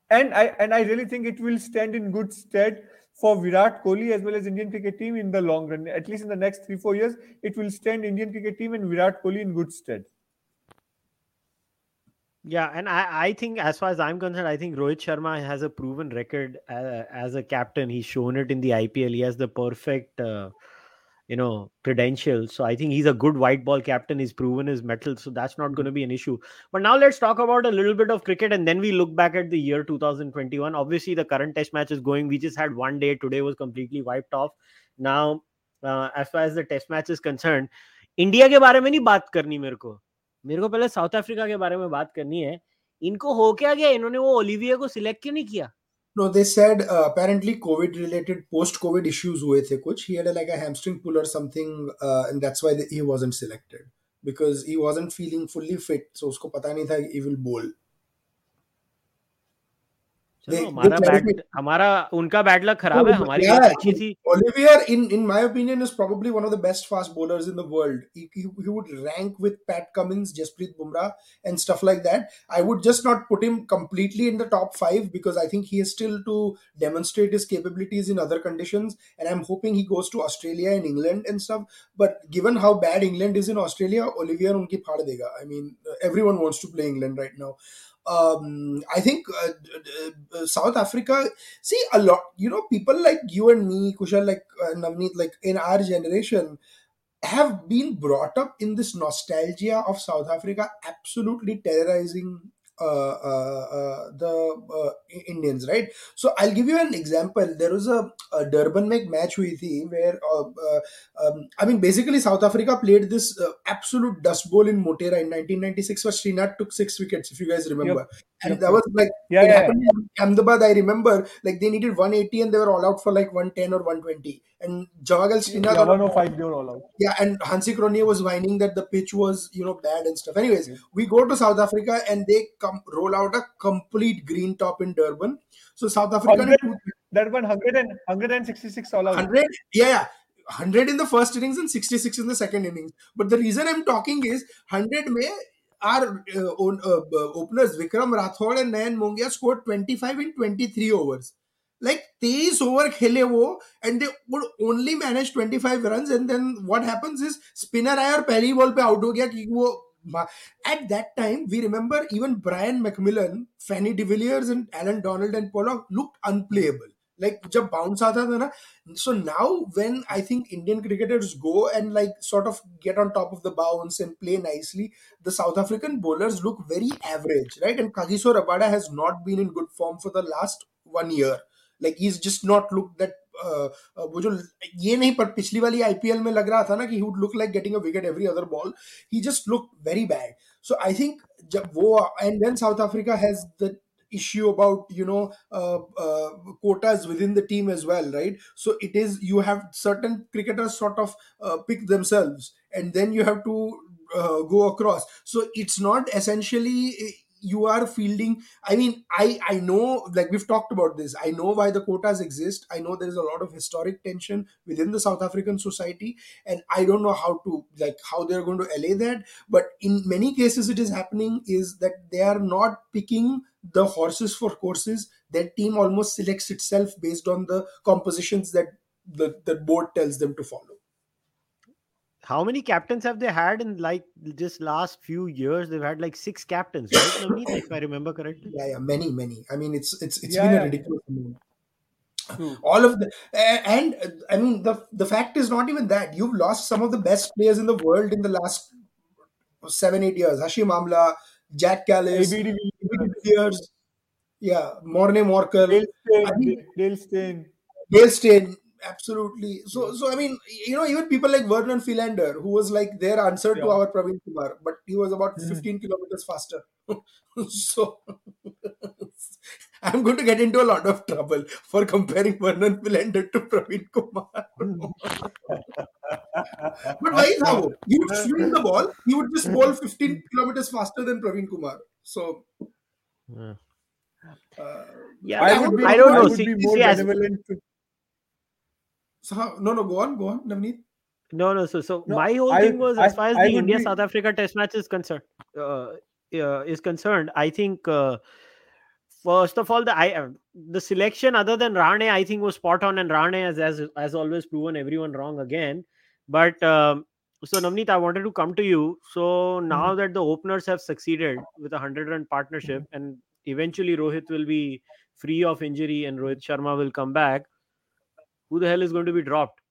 And I and I really think it will stand in good stead for Virat Kohli as well as Indian cricket team in the long run. At least in the next three four years, it will stand Indian cricket team and Virat Kohli in good stead. Yeah, and I, I think as far as I'm concerned, I think Rohit Sharma has a proven record uh, as a captain. He's shown it in the IPL. He has the perfect, uh, you know, credentials. So I think he's a good white ball captain. He's proven his mettle, so that's not going to be an issue. But now let's talk about a little bit of cricket, and then we look back at the year 2021. Obviously, the current Test match is going. We just had one day. Today was completely wiped off. Now, uh, as far as the Test match is concerned, India के बारे में नहीं बात करनी मेरे को मेरे को पहले साउथ अफ्रीका के बारे में बात करनी है इनको हो क्या गया इन्होंने वो ओलिविया को सिलेक्ट क्यों नहीं किया No, they said uh, apparently COVID related post COVID issues हुए थे कुछ. He had a, like a hamstring pull or something, uh, and that's why he wasn't selected because he wasn't feeling fully fit. So उसको पता नहीं था he will bowl. चलो हमारा bat हमारा उनका बैड लक खराब है हमारी yeah, अच्छी थी Olivier in in my opinion is probably one of the best fast bowlers in the world he, he, he would rank with Pat Cummins Jasprit Bumrah and stuff like that I would just not put him completely in the top 5 because I think he is still to demonstrate his capabilities in other conditions and I'm hoping he goes to Australia and England and stuff but given how bad England is in Australia Olivier unki phad dega I mean everyone wants to play England right now um, I think uh, uh, South Africa, see a lot, you know, people like you and me, Kushal, like uh, Navneet, like in our generation, have been brought up in this nostalgia of South Africa absolutely terrorizing uh, uh, uh, Uh, uh, uh, the Indians, right? So I'll give you an example. There was a, a Durban make match with thi where um, I mean basically South Africa played this absolute dust bowl in Motera in 1996 where Srinath took six wickets, if you guys remember. Yep. And yep. that was like yeah, yeah, happened in Ahmedabad. I remember like they needed 180 and they were all out for like 110 or 120. And Javagal Srinath yeah, 105 they were all out. Yeah, and Hansie Cronje was whining that the pitch was you know bad and stuff. Anyways, we go to South Africa and they come roll out a complete green top in Durban. So South Africa 100, Durban 100 and 166 all out. 100, yeah, 100 in the first innings and 66 in the second innings. But the reason I'm talking is 100 may our uh, own, uh, openers Vikram Rathod and Nayan Mongia scored 25 in 23 overs like 23 over khele wo and they would only manage 25 runs and then what happens is spinner आया और पहली ball पे out हो गया कि at that time, we remember even Brian McMillan, Fanie de Villiers, and Allan Donald and Pollock looked unplayable. Like jab bounce aata tha na. So now when I think Indian cricketers go and like sort of get on top of the bounce and play nicely, the South African bowlers look very average, right? And Kagiso Rabada has not been in good form for the last one year. Like he's just not looked that वो जो ये नहीं पर पिछली वाली IPL में लग रहा था ना कि he would look like getting a wicket every other ball he just look very bad so I think जब वो and then South Africa has the issue about you know uh, uh, quotas within the team as well right so it is you have certain cricketers sort of uh, pick themselves and then you have to uh, go across so it's not essentially you are fielding i mean i i know like we've talked about this. I know why the quotas exist. I know there is a lot of historic tension within the south african society and i don't know how to like how they're going to allay that. But in many cases it is happening is that they are not picking the horses for courses. That team almost selects itself based on the compositions that the, the board tells them to follow how many captains have they had in like just last few years? They've had like six captains, right? Navneet, [COUGHS] if I remember correctly. Yeah, yeah, many, many. I mean, it's it's it's yeah, been yeah. a ridiculous amount. Hmm. All of the and I mean the the fact is not even that you've lost some of the best players in the world in the last seven eight years. Hashim Amla, Kallis, years, yeah, Morne Morkel, Dale Steyn, Dale Steyn. Dale Steyn absolutely. So so i mean you know even people like vernon philander who was like their answer yeah. to our praveen kumar but he was about mm. 15 kilometers faster. [LAUGHS] So [LAUGHS] i'm going to get into a lot of trouble for comparing vernon philander to praveen kumar. [LAUGHS] But why is how he would swing the ball. He would just bowl 15 kilometers faster than praveen kumar. So yeah, uh, yeah I, would be, I don't know. See, see, as, so how, no, no, go on, go on, Navneet. No, no. So, so no, my whole I, thing was as far as I, the India South Africa Test match is concerned, uh, uh, is concerned. I think uh, first of all, the I uh, the selection other than Rahane, I think was spot on, and Rahane has as as always proven everyone wrong again. But um, so Navneet, I wanted to come to you. So now mm-hmm. that the openers have succeeded with a hundred run partnership, mm-hmm. and eventually Rohit will be free of injury, and Rohit Sharma will come back who the hell is going to be dropped?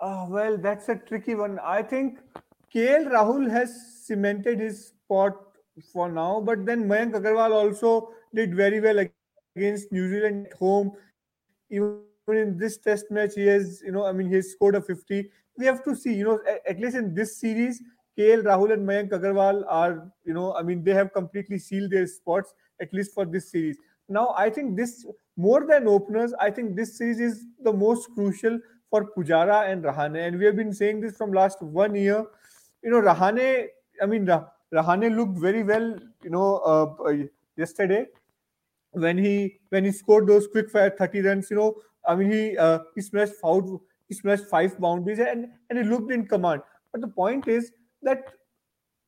Uh, well, that's a tricky one. I think KL Rahul has cemented his spot for now, but then Mayank Agarwal also did very well against New Zealand at home. Even in this test match, he has, you know, I mean, he scored a 50. We have to see, you know, at least in this series, KL Rahul and Mayank Agarwal are, you know, I mean, they have completely sealed their spots, at least for this series. Now, I think this more than openers, I think this series is the most crucial for Pujara and Rahane. And we have been saying this from last one year. You know, Rahane, I mean, Rahane looked very well, you know, uh, uh, yesterday when he when he scored those quick fire 30 runs. You know, I mean, he uh, he smashed five he smashed five boundaries and and he looked in command. But the point is that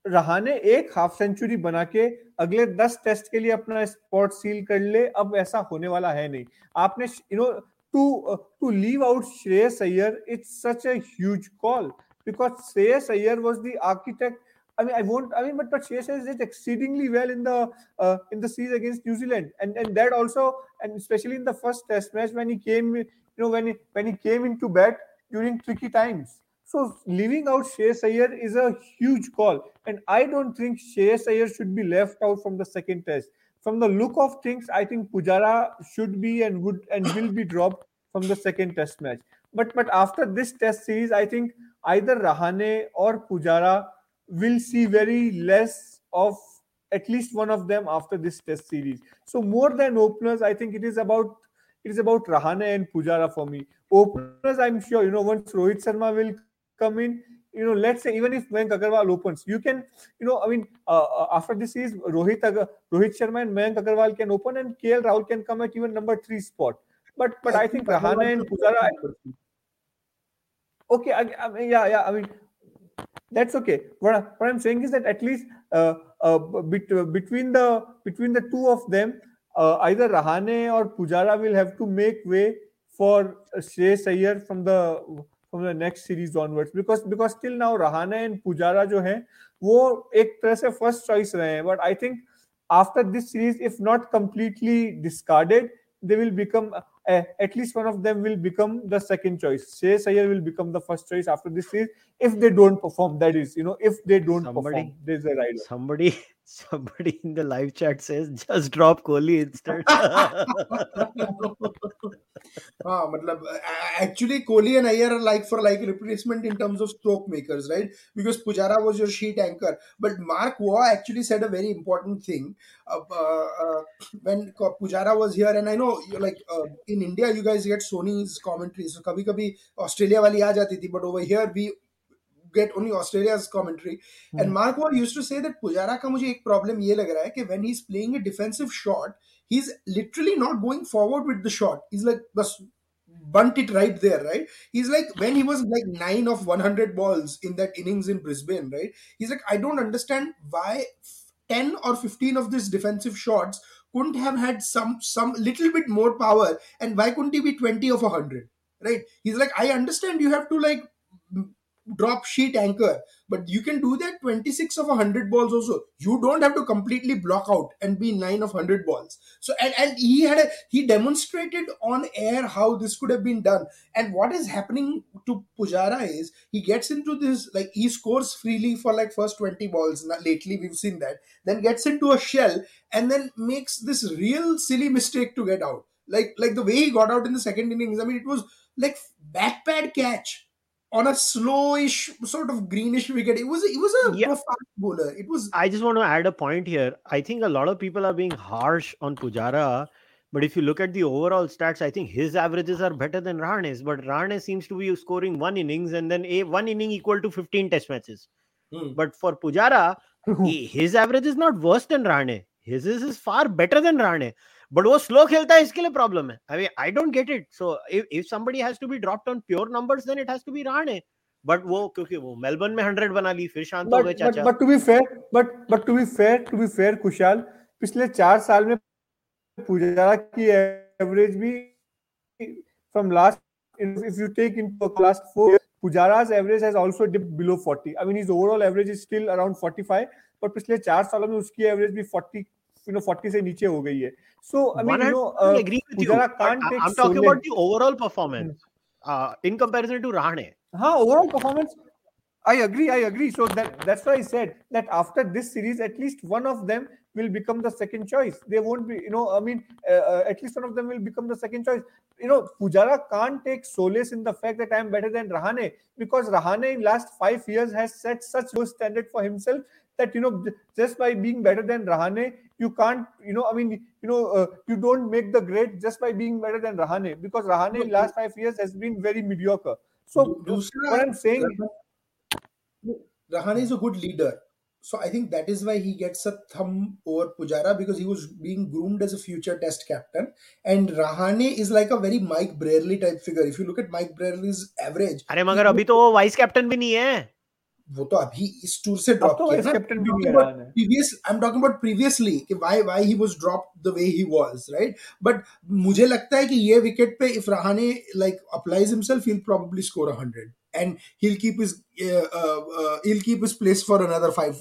Rahane एक half century बना के अगले दस test के लिए अपना spot seal कर ले अब ऐसा होने वाला है नहीं आपने you know to to leave out Shreyas Iyer it's such a huge call because Shreyas Iyer was the architect. I mean, I won't. I mean, but but Shreyas Iyer did exceedingly well in the uh, in the series against New Zealand, and and that also, and especially in the first Test match when he came, you know, when he when he came into bat during tricky times. So leaving out Shreyas Iyer is a huge call, and I don't think Shreyas Iyer should be left out from the second test. From the look of things, I think Pujara should be and would and will be dropped from the second test match. But but after this test series, I think either Rahane or Pujara will see very less of at least one of them after this test series. So more than openers, I think it is about it is about Rahane and Pujara for me. Openers, I'm sure you know once Rohit Sharma will come in you know, let's say even if Mayank Agarwal opens, you can, you know, I mean, uh, uh after this is Rohit Agar, Rohit Sharma and Mayank Agarwal can open, and KL Rahul can come at even number three spot. But but I, I think Rahane and Pujara. Okay, I, I mean, yeah, yeah. I mean, that's okay. What, what I'm saying is that at least uh, uh, bet, uh, between the between the two of them, uh, either Rahane or Pujara will have to make way for Shreyas Iyer from the from the next series onwards because because till now Rahane and Pujara जो है वो एक तरह से first choice रहे हैं but I think after this series if not discarded they will become uh, at least one of them will become the second choice. Shreyas Iyer will become the first choice after this series if they don't perform. That is, you know, if they don't perform, there's a rider. Somebody Somebody in the live chat says, "Just drop Kohli instead." [LAUGHS] ah, matlab, actually, Kohli and Iyer are like for like replacement in terms of stroke makers, right? Because Pujara was your sheet anchor, but Mark Waugh actually said a very important thing uh, uh, uh when Pujara was here. And I know, like uh, in India, you guys get Sony's commentary. So, kabhi kabhi Australia wali aa jati thi, but over here we get only Australia's commentary. Mm-hmm. And hmm. Mark Waugh used to say that Pujara ka mujhe ek problem ye lag raha hai when he's playing a defensive shot, he's literally not going forward with the shot. He's like, bas, bunt it right there, right? He's like, when he was like nine of 100 balls in that innings in Brisbane, right? He's like, I don't understand why 10 or 15 of these defensive shots couldn't have had some some little bit more power and why couldn't he be 20 of 100 right he's like i understand you have to like drop sheet anchor. But you can do that 26 of 100 balls also. You don't have to completely block out and be 9 of 100 balls. So and, and he had a he demonstrated on air how this could have been done. And what is happening to pujara is he gets into this like he scores freely for like first 20 balls. Now, lately we've seen that. Then gets into a shell and then makes this real silly mistake to get out. Like like the way he got out in the second innings i mean it was like back pad catch on a slowish sort of greenish wicket. It was it was a yeah. fast bowler. It was. I just want to add a point here. I think a lot of people are being harsh on Pujara, but if you look at the overall stats, I think his averages are better than Rahane's. But Rahane seems to be scoring one innings and then a one inning equal to fifteen Test matches. Hmm. But for Pujara, [LAUGHS] his average is not worse than Rahane. His is, is far better than Rahane. But वो slow खेलता है इसके लिए problem है। I I don't get it so if if somebody has to be dropped on pure numbers then it has to be Rahane but वो क्योंकि वो Melbourne में 100 बना ली फिर शांत हो गए चाचा। But to be fair but but to be fair to be fair Kushal पिछले 4 साल में पुजारा की एवरेज भी from last if you take into last four Pujara's average has also dipped below 40 I mean his overall average is still around 45 पर पिछले चार सालों में उसकी एवरेज भी 40 you know 40 से नीचे हो गई है so I mean, you know, uh, agree with you. Can't take I'm talking about the overall performance hmm. uh, in comparison to Rahane. Huh, overall performance. I agree. I agree. So that that's why I said that after this series, at least one of them will become the second choice. They won't be, you know, I mean, uh, uh, at least one of them will become the second choice. You know, Pujara can't take solace in the fact that I am better than Rahane because Rahane in last five years has set such low standard for himself that you know just by being better than Rahane, you can't, you know, I mean, you know, uh, you don't make the grade just by being better than Rahane because Rahane in last five years has been very mediocre. So what I'm saying, Rahane is a good leader. So I think that is why he gets a thumb over Pujara because he was being groomed as a future Test captain. And Rahane is like a very Mike Brearley type figure. If you look at Mike Brearley's average, अरे मगर अभी तो वो vice captain भी नहीं है वो तो अभी इस टूर से ड्रॉप किया ना। Previous I am talking about previously कि why why he was dropped the way he was right but मुझे लगता है कि ये विकेट पे if Rahane like applies himself he will probably score 100 and he'll keep his uh, uh, uh, he'll keep his place for another five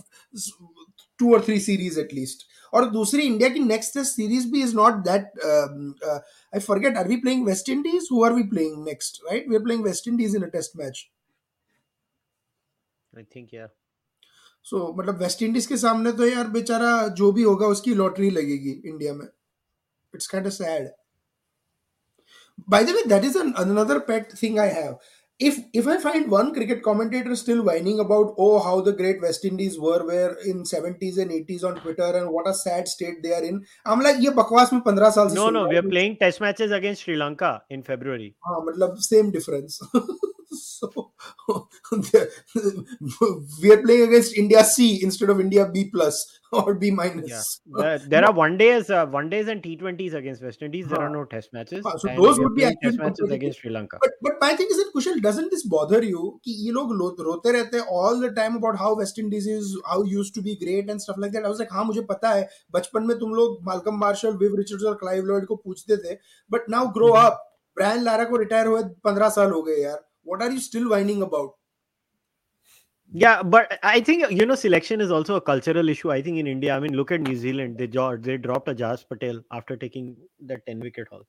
two or three series at least. और दूसरी India की next test series भी is not that I forget are we playing West Indies who are we playing next right we are playing West Indies in a test match I think या so मतलब West Indies के सामने तो यार बेचारा जो भी होगा उसकी लॉटरी लगेगी इंडिया में it's kind of sad by the way that is an, another pet thing i have if if I find one cricket commentator still whining about oh how the great West Indies were where in 70s and 80s on Twitter and what a sad state they are in I'm like ये बकवास में 15 साल से No no we are playing test matches against Sri Lanka in February हाँ मतलब same difference so we are playing against India C instead of India B plus or B minus. Yeah. There, there are one days, uh, one days and T20s against West Indies. There are no test matches. so and those would be test matches against Sri Lanka. But, but my thing is that Kushal, doesn't this bother you? कि ये लोग रोते रहते all the time about how West Indies is how used to be great and stuff like that. I was like हाँ मुझे पता है बचपन में तुम लोग मालकम मार्शल विव रिचर्ड्स और क्लाइव लॉयड को पूछते थे but now grow mm-hmm. up. Brian Lara को रिटायर हुए पंद्रह साल हो गए यार what are you still whining about? Yeah but i think you know selection is also a cultural issue. I think in india i mean look at new zealand. They they dropped Ajaz Patel after taking that 10 wicket haul.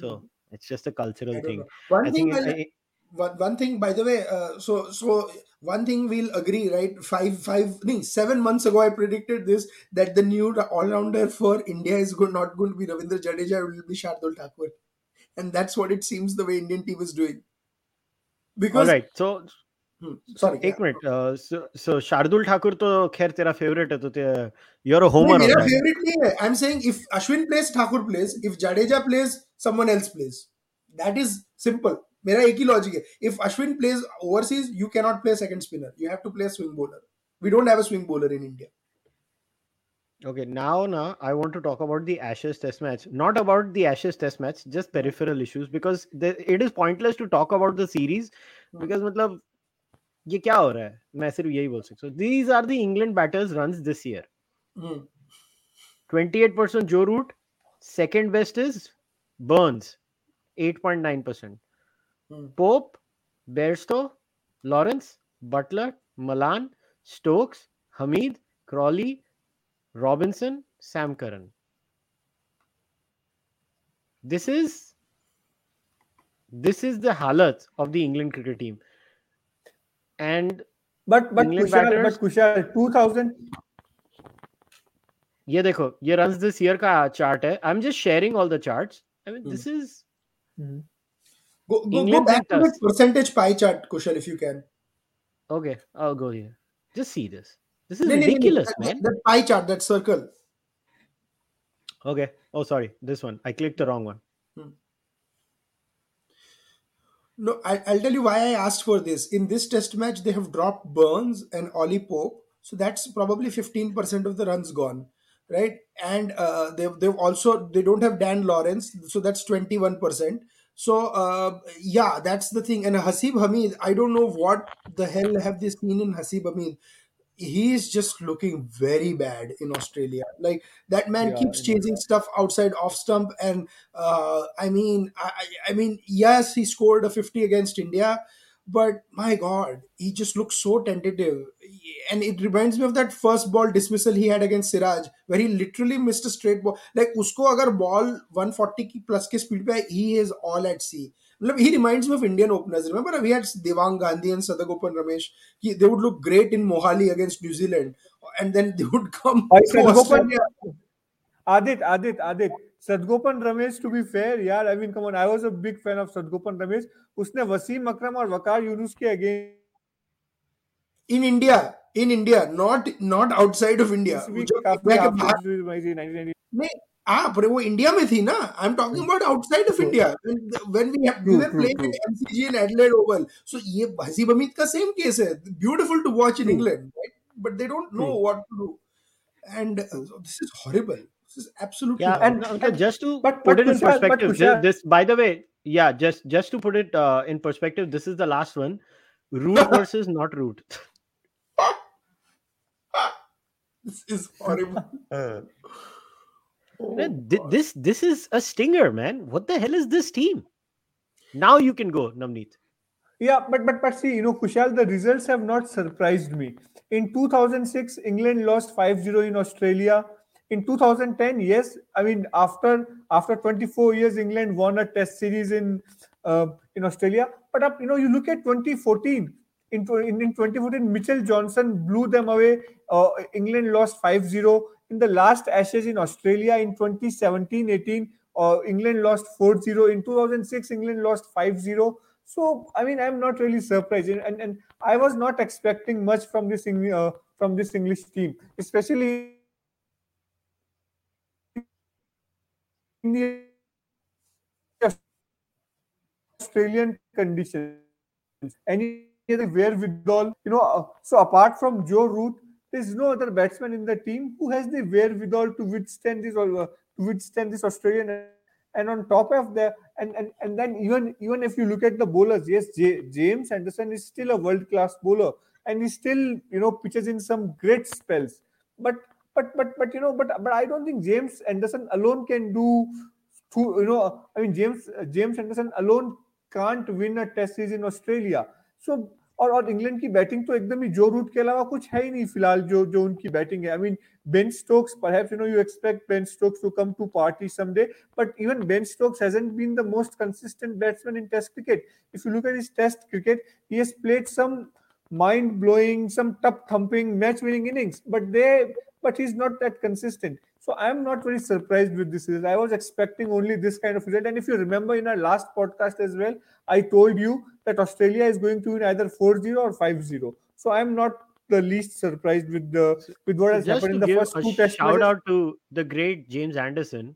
So mm-hmm. it's just a cultural thing. one I thing I, one, one thing by the way uh, so so one thing we'll agree right? Five five no, seven months ago i predicted this that the new all-rounder for india is not going to be ravindra jadeja it will be shardul thakur. And that's what it seems the way indian team is doing all right so sorry एक minute so Shardul Thakur तो खैर तेरा favourite है तो homer मेरा favourite नहीं है. I am saying if Ashwin plays Thakur plays if Jadeja plays someone else plays that is simple मेरा एक ही लॉजिक है. If Ashwin plays overseas you can not play second spinner you have to play swing bowler we don't have a swing bowler in India Okay, now now I want to talk about the Ashes Test match, not about the Ashes Test match, just peripheral issues because the, it is pointless to talk about the series hmm. because मतलब ये क्या हो रहा है मैं सिर्फ यही बोल सकता हूँ these are the England batters runs this 28% Joe Root, second best is Burns, 8.9%. Hmm. Pope, Bairstow, Lawrence, Buttler, Malan, Stokes, Hameed, Crawley, Malan Stokes Hamid Crawley Robinson Sam Curran this is this is the halat of the England cricket team. and but but England Kushal, batters, but Kushal 2000 ये देखो ये runs this year का chart है I am just sharing all the charts I mean this is Go, go, go back to the percentage pie chart, Kushal, if you can. Okay, I'll go here. Just see this. this is no, ridiculous, no, no, man. That pie chart, that circle. Okay. Oh, sorry. This one. I clicked the wrong one. Hmm. No, I, will tell you why I asked for this. In this test match, they have dropped Burns and Ollie Pope. So that's probably 15% of the runs gone, right? And uh, they've, they've also, they don't have Dan Lawrence. So that's 21%. So uh, yeah, that's the thing. And Haseeb Hameed, I don't know what the hell have they seen in Haseeb Hameed he's just looking very bad in Australia. Like that man yeah, keeps chasing stuff outside off stump, and uh, I mean, I, I mean, yes, he scored a fifty against India, but my God, he just looks so tentative, and it reminds me of that first ball dismissal he had against Siraj, where he literally missed a straight ball. Like usko agar ball 140 plus ke speed pe, he is all at sea. मतलब he reminds me of Indian openers remember we had Devang Gandhi and Sadagopan Ramesh कि they would look great in Mohali against New Zealand and then they would come Aadit आदित Aadit Sadagopan Ramesh to be fair यार I mean come on I was a big fan of Sadagopan Ramesh उसने वसीम अकरम और वकार यूनुस के against in India in India not not outside of India नहीं आप रे वो India में थी ना? I am talking about outside of India when we have we were playing in MCG in Adelaide Oval so ये हसीब अमित का सेम केस है. Beautiful to watch in England right but they don't know what to do and this is horrible this is absolutely या and just to put it in perspective this by the way या just just to put it in perspective this is the last one Root versus not Root this is horrible Man, th- this this is a stinger, man. What the hell is this team? Now you can go, Navneet. Yeah, but but but see, you know, Kushal, the results have not surprised me. In 2006, England lost 5-0 in Australia. In 2010, yes, I mean after after 24 years, England won a Test series in uh, in Australia. But up, you know, you look at 2014. In, in, in 2014, Mitchell Johnson blew them away. Uh, England lost 5-0 in the last Ashes in Australia in 2017-18, uh, England lost 4-0. In 2006, England lost 5-0. So, I mean, I'm not really surprised, and and I was not expecting much from this uh, from this English team, especially in the Australian conditions. Any other wherewithal, you know. Uh, so apart from Joe Root, there's no other batsman in the team who has the wherewithal to withstand this or uh, to withstand this Australian. And on top of that, and, and and then even even if you look at the bowlers, yes, J- James Anderson is still a world class bowler, and he still you know pitches in some great spells. But but but but you know, but but I don't think James Anderson alone can do. To, you know, I mean James James Anderson alone can't win a test series in Australia. So और और England की batting तो एकदम ही जो root के अलावा कुछ है ही नहीं फ़िलहाल जो जो उनकी बैटिंग है। I mean Ben Stokes perhaps you know you expect Ben Stokes to come to party someday but even Ben Stokes hasn't been the most consistent batsman in test cricket if you look at his test cricket he has played some mind blowing some tub thumping match winning innings but they but he is not that consistent so I'm not very surprised with this result. I was expecting only this kind of result. And if you remember in our last podcast as well, I told you that Australia is going to win either 4-0 or 5-0. So I'm not the least surprised with the with what has Just happened in the first two test shout matches. out to the great James Anderson.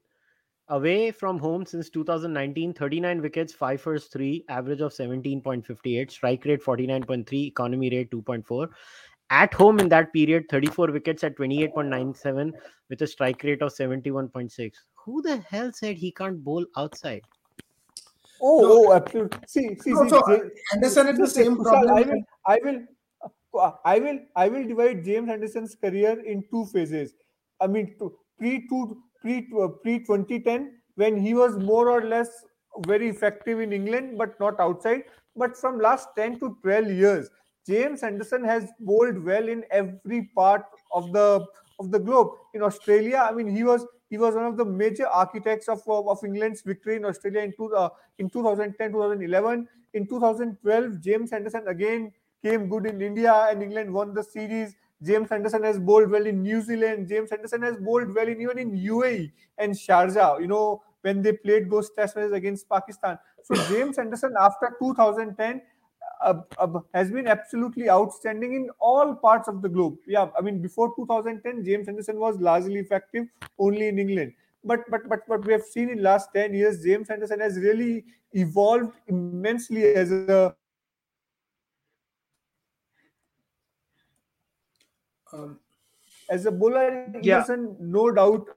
Away from home since 2019, 39 wickets, 5 first 3, average of 17.58, strike rate 49.3, economy rate 2.4. At home in that period, 34 wickets at 28.97 with a strike rate of 71.6. Who the hell said he can't bowl outside? Oh, No. oh, absolutely. See, see, No, see. so, James- Anderson had the same Kushal, I will, I will, uh, I will, I will divide James Anderson's career in two phases. I mean, to, pre two, pre uh, pre 2010 when he was more or less very effective in England, but not outside. But from last 10 to 12 years, James Anderson has bowled well in every part of the of the globe. In Australia, I mean, he was he was one of the major architects of of, of England's victory in Australia in two, uh, in 2010 2011 in 2012 james anderson again came good in india and england won the series. James anderson has bowled well in new zealand. James anderson has bowled well in even in uae and sharjah you know when they played those test matches against pakistan. So james anderson after 2010 uh, uh, has been absolutely outstanding in all parts of the globe. Yeah, I mean before 2010, James Anderson was largely effective only in England. But but but what we have seen in last 10 years, James Anderson has really evolved immensely as a Um, as a bowler. Yeah. No doubt.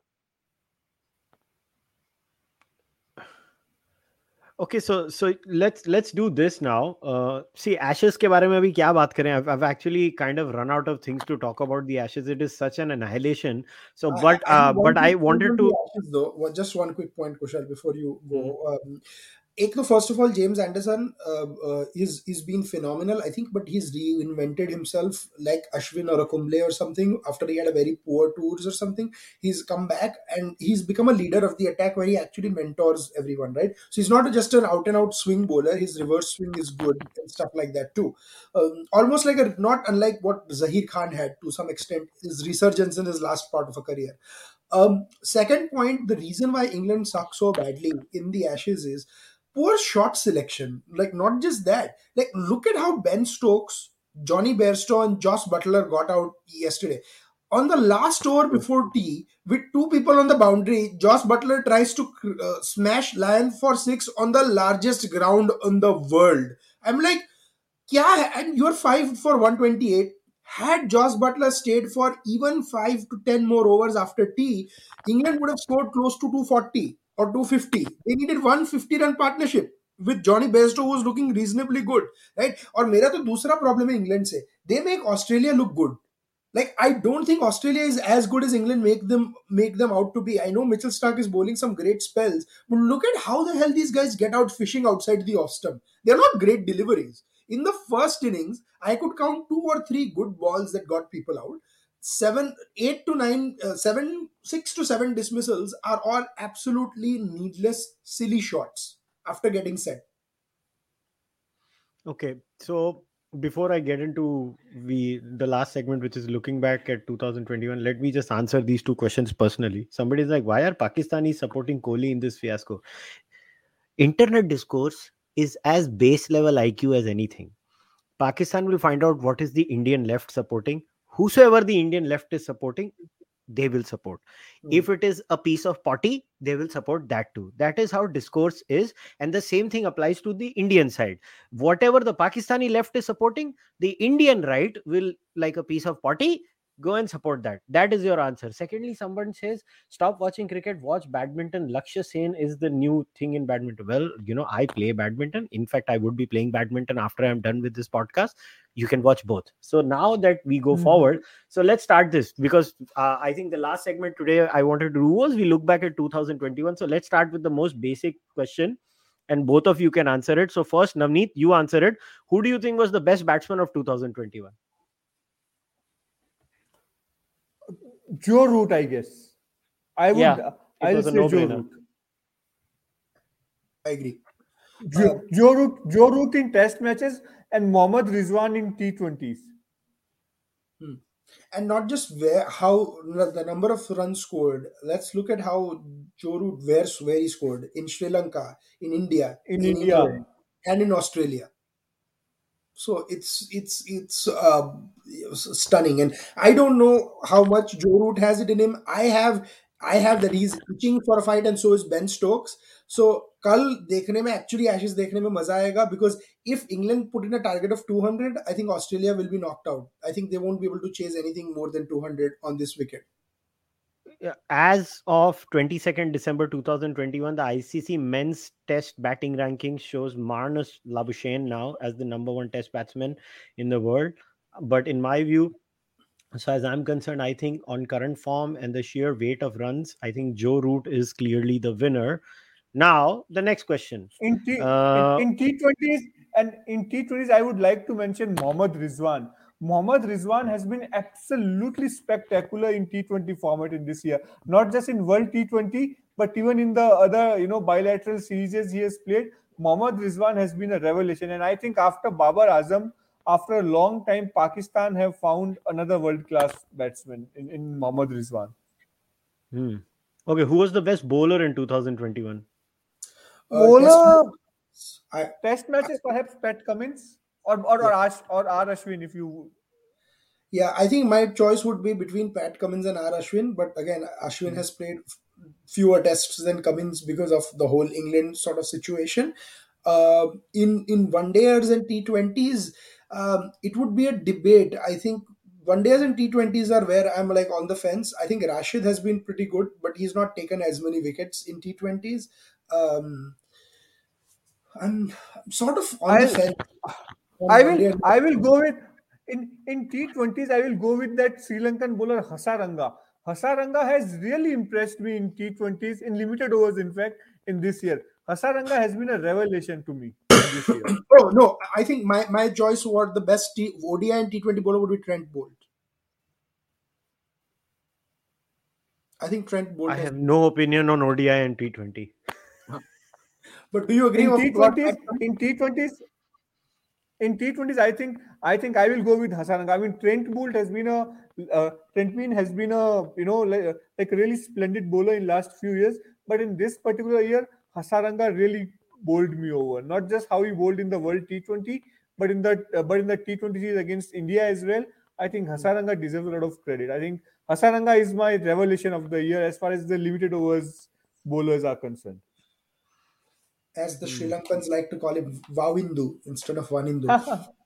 Okay, so so let's let's do this now. Uh, see, Ashes के बारे में अभी क्या बात करें? I've, I've actually kind of run out of things to talk about the Ashes. It is such an annihilation. So, I- but I- I uh, have but one I quick point wanted on to. the Ashes though. Well, just one quick point, Kushal, before you go. Um, ek to first of all james anderson uh, uh, is is been phenomenal i think but he's reinvented himself like ashwin or a kumble or something after he had a very poor tours or something. He's come back and he's become a leader of the attack where he actually mentors everyone right? So he's not just an out and out swing bowler his reverse swing is good and stuff like that too. Um, almost like a not unlike what zaheer khan had to some extent his resurgence in his last part of a career. Um, second point the reason why england sucks so badly in the ashes is poor shot selection. Like, not just that. Like, look at how Ben Stokes, Jonny Bairstow, and Josh Buttler got out yesterday. On the last over before tea, with two people on the boundary, Josh Buttler tries to uh, smash Lyon for six on the largest ground in the world. I'm like, yeah, and you're five for 128. Had Josh Butler stayed for even five to ten more overs after tea, England would have scored close to 240 or 250. They needed 150 run partnership with Jonny Bairstow was looking reasonably good, right? Or mera तो दूसरा problem in England say They make Australia look good. Like I don't think Australia is as good as England make them make them out to be. I know Mitchell Starc is bowling some great spells, but look at how the hell these guys get out fishing outside the off stump. They're not great deliveries. In the first innings, I could count two or three good balls that got people out. Seven, eight to nine, uh, seven, six to seven dismissals are all absolutely needless, silly shots after getting set. Okay, so before I get into the the last segment, which is looking back at 2021, let me just answer these two questions personally. Somebody's like, why are Pakistanis supporting Kohli in this fiasco? Internet discourse is as base level IQ as anything. Pakistan will find out what is the Indian left supporting. Whosoever the Indian left is supporting, they will support. Hmm. If it is a piece of potty, they will support that too. That is how discourse is. And the same thing applies to the Indian side. Whatever the Pakistani left is supporting, the Indian right will, like a piece of potty, go and support that. That is your answer. Secondly, someone says, stop watching cricket, watch badminton. Lakshya Sen is the new thing in badminton. Well, you know, I play badminton. In fact, I would be playing badminton after I'm done with this podcast. You can watch both. So now that we go Mhm. forward, so let's start this because uh, I think the last segment today I wanted to do was we look back at 2021. So let's start with the most basic question. and both of you can answer it. So first, Navneet, you answer it. Who do you think was the best batsman of 2021? Joe Root, I guess. I would. Yeah, I'll was a say Joe no-brainer. Root. I agree. Joe, Joe Root, Joe Root in Test matches and Mohammad Rizwan in T20s. and not just where how the number of runs scored. Let's look at how Joe Root where where he scored in Sri Lanka, in India, In India. England, and in Australia. So it's it's it's uh, stunning, and I don't know how much Joe Root has it in him. I have I have that he's itching for a fight, and so is Ben Stokes. So कल देखने में actually Ashes देखने में मजा आएगा because if England put in a target of 200, I think Australia will be knocked out. I think they won't be able to chase anything more than 200 on this wicket. Yeah, As of 22nd December 2021, the ICC men's test batting ranking shows Marnus Labuschagne now as the number one test batsman in the world. But in my view, so as I'm concerned, I think on current form and the sheer weight of runs, I think Joe Root is clearly the winner. Now, the next question. In, T, Uh, in, in T20s and in T20s, I would like to mention Mohammad Rizwan. Mohammad Rizwan has been absolutely spectacular in T20 format in this year. Not just in World T20, but even in the other, you know, bilateral series he has played. Mohammad Rizwan has been a revelation, and I think after Babar Azam, after a long time, Pakistan have found another world-class batsman in, in Mohammad Rizwan. Hmm. Okay, who was the best bowler in 2021? Uh, Bowler test- I, test matches, perhaps Pat Cummins or or or, Ash, or R Ashwin, if you yeah, I think my choice would be between Pat Cummins and R. Ashwin, but again, Ashwin has played fewer tests than Cummins because of the whole England sort of situation. Uh, in in one dayers and T twenties, um, it would be a debate. I think one days and T twenties are where I'm like on the fence. I think Rashid has been pretty good, but he's not taken as many wickets in T twenties. Um, I'm, I'm sort of on I'll- fence. on I will I will go with in in T20s I will go with that Sri Lankan bowler Hasaranga. Hasaranga has really impressed me in T20s in limited overs in fact in this year. Hasaranga has been a revelation to me in this year. Oh no, I think my, my choice for the best T, ODI and T20 bowler would be Trent Boult. I think Trent Boult. I has- have no opinion on ODI and T20. [LAUGHS] but do you agree? in T20s, in T20s, in T20s, I think I think I will go with Hasaranga. I mean, Trent Boult has been a uh, Trent Mean has been a you know like, like really splendid bowler in last few years, but in this particular year, Hasaranga really bowled me over. Not just how he bowled in the World T20, but in the uh, but in the T20 series against India as well. I think Hasaranga deserves a lot of credit. I think Hasaranga is my revelation of the year as far as the limited overs bowlers are concerned. As the Sri Lankans like to call him Vawindu instead of Vanindu.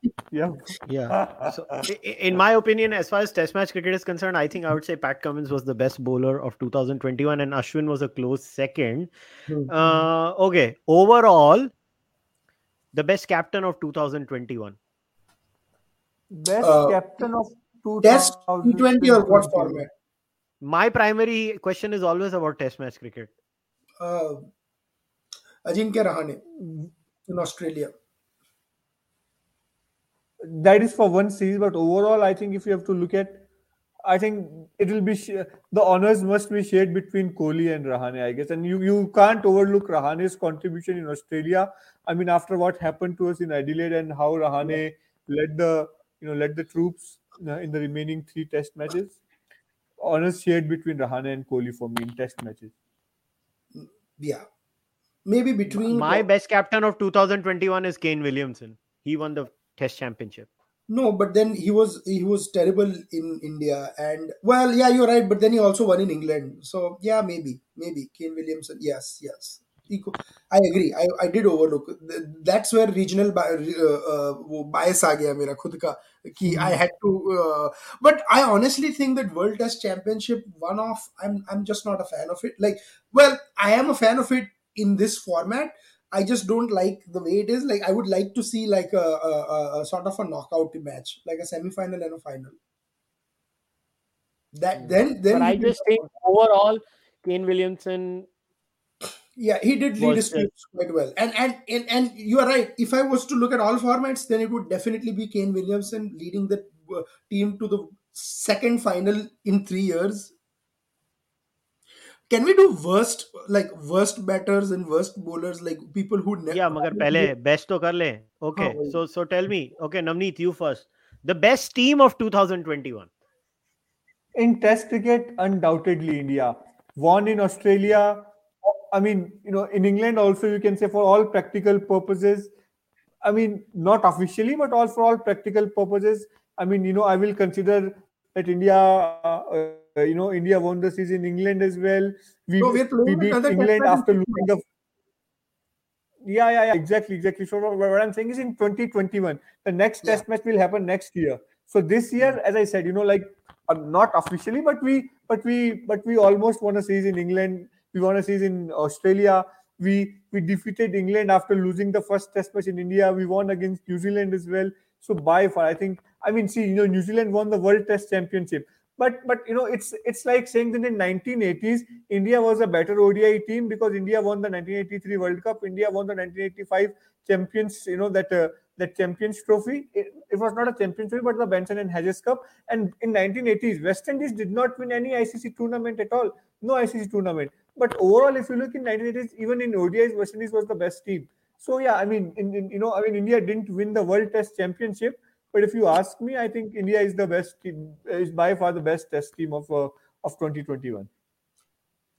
[LAUGHS] yeah. Yeah. [LAUGHS] So, i- i- in my opinion, as far as Test match cricket is concerned, I think I would say Pat Cummins was the best bowler of 2021, and Ashwin was a close second. Hmm. Uh, okay. Overall, the best captain of 2021. Best Uh, captain of Test 2021. T20 or what format? My primary question is always about Test match cricket. Uh, Ajinkya Rahane in Australia. That is for one series, but overall, I think if you have to look at, I think it will be sh- the honors must be shared between Kohli and Rahane, I guess, and you you can't overlook Rahane's contribution in Australia. I mean, after what happened to us in Adelaide and how Rahane led the you know led the troops uh, in the remaining three Test matches, honors shared between Rahane and Kohli for me in Test matches. Yeah Maybe between My best captain of 2021 is Kane Williamson. He won the Test championship. No, but then he was he was terrible in India, and well, yeah, you're right. But then he also won in England, so yeah, maybe, maybe Kane Williamson. Yes, yes, Eco- I agree. I, I did overlook. Th- That's where regional bi- uh, uh, वो bias आ गया मेरा खुद का कि I had to. Uh, but I honestly think that World Test Championship one off. I'm I'm just not a fan of it. Like, well, I am a fan of it in this format. I just don't like the way it is. Like I would like to see like a, a, a, sort of a knockout match, like a semi-final and a final. That then then but I just think overall, Kane Williamson Yeah, he did read his quite well, and, and and and you are right. If I was to look at all formats, then it would definitely be Kane Williamson leading the uh, team to the second final in three years. Can we do worst like worst batters and worst bowlers like people who never Yeah, मगर पहले best तो कर ले. Okay, so so tell me. Okay, Navneet, you first. The best team of 2021. In Test cricket, undoubtedly India won in Australia. I mean, you know, in England also you can say for all practical purposes. I mean, not officially, but all for all practical purposes. I mean, you know, I will consider that India, uh, uh, you know, India won the series in England as well. We, we beat England after losing the. Yeah, yeah, yeah, exactly, exactly. So what I'm saying is in 2021, the next yeah. test match will happen next year. So this year, as I said, you know, like uh, not officially, but we, but we, but we almost won a season in England. We won a season in Australia. We we defeated England after losing the first test match in India. We won against New Zealand as well. So by far, I think I mean, see, you know, New Zealand won the World Test Championship, but but you know, it's it's like saying that in 1980s India was a better ODI team because India won the 1983 World Cup, India won the 1985 Champions, you know that. Uh, that Champions Trophy. It, it, was not a Champions Trophy, but the Benson and Hedges Cup. And in 1980s, West Indies did not win any ICC tournament at all. No ICC tournament. But overall, if you look in 1980s, even in ODIs, West Indies was the best team. So yeah, I mean, in, in, you know, I mean, India didn't win the World Test Championship, but if you ask me, I think India is the best team, is by far the best Test team of uh, of 2021.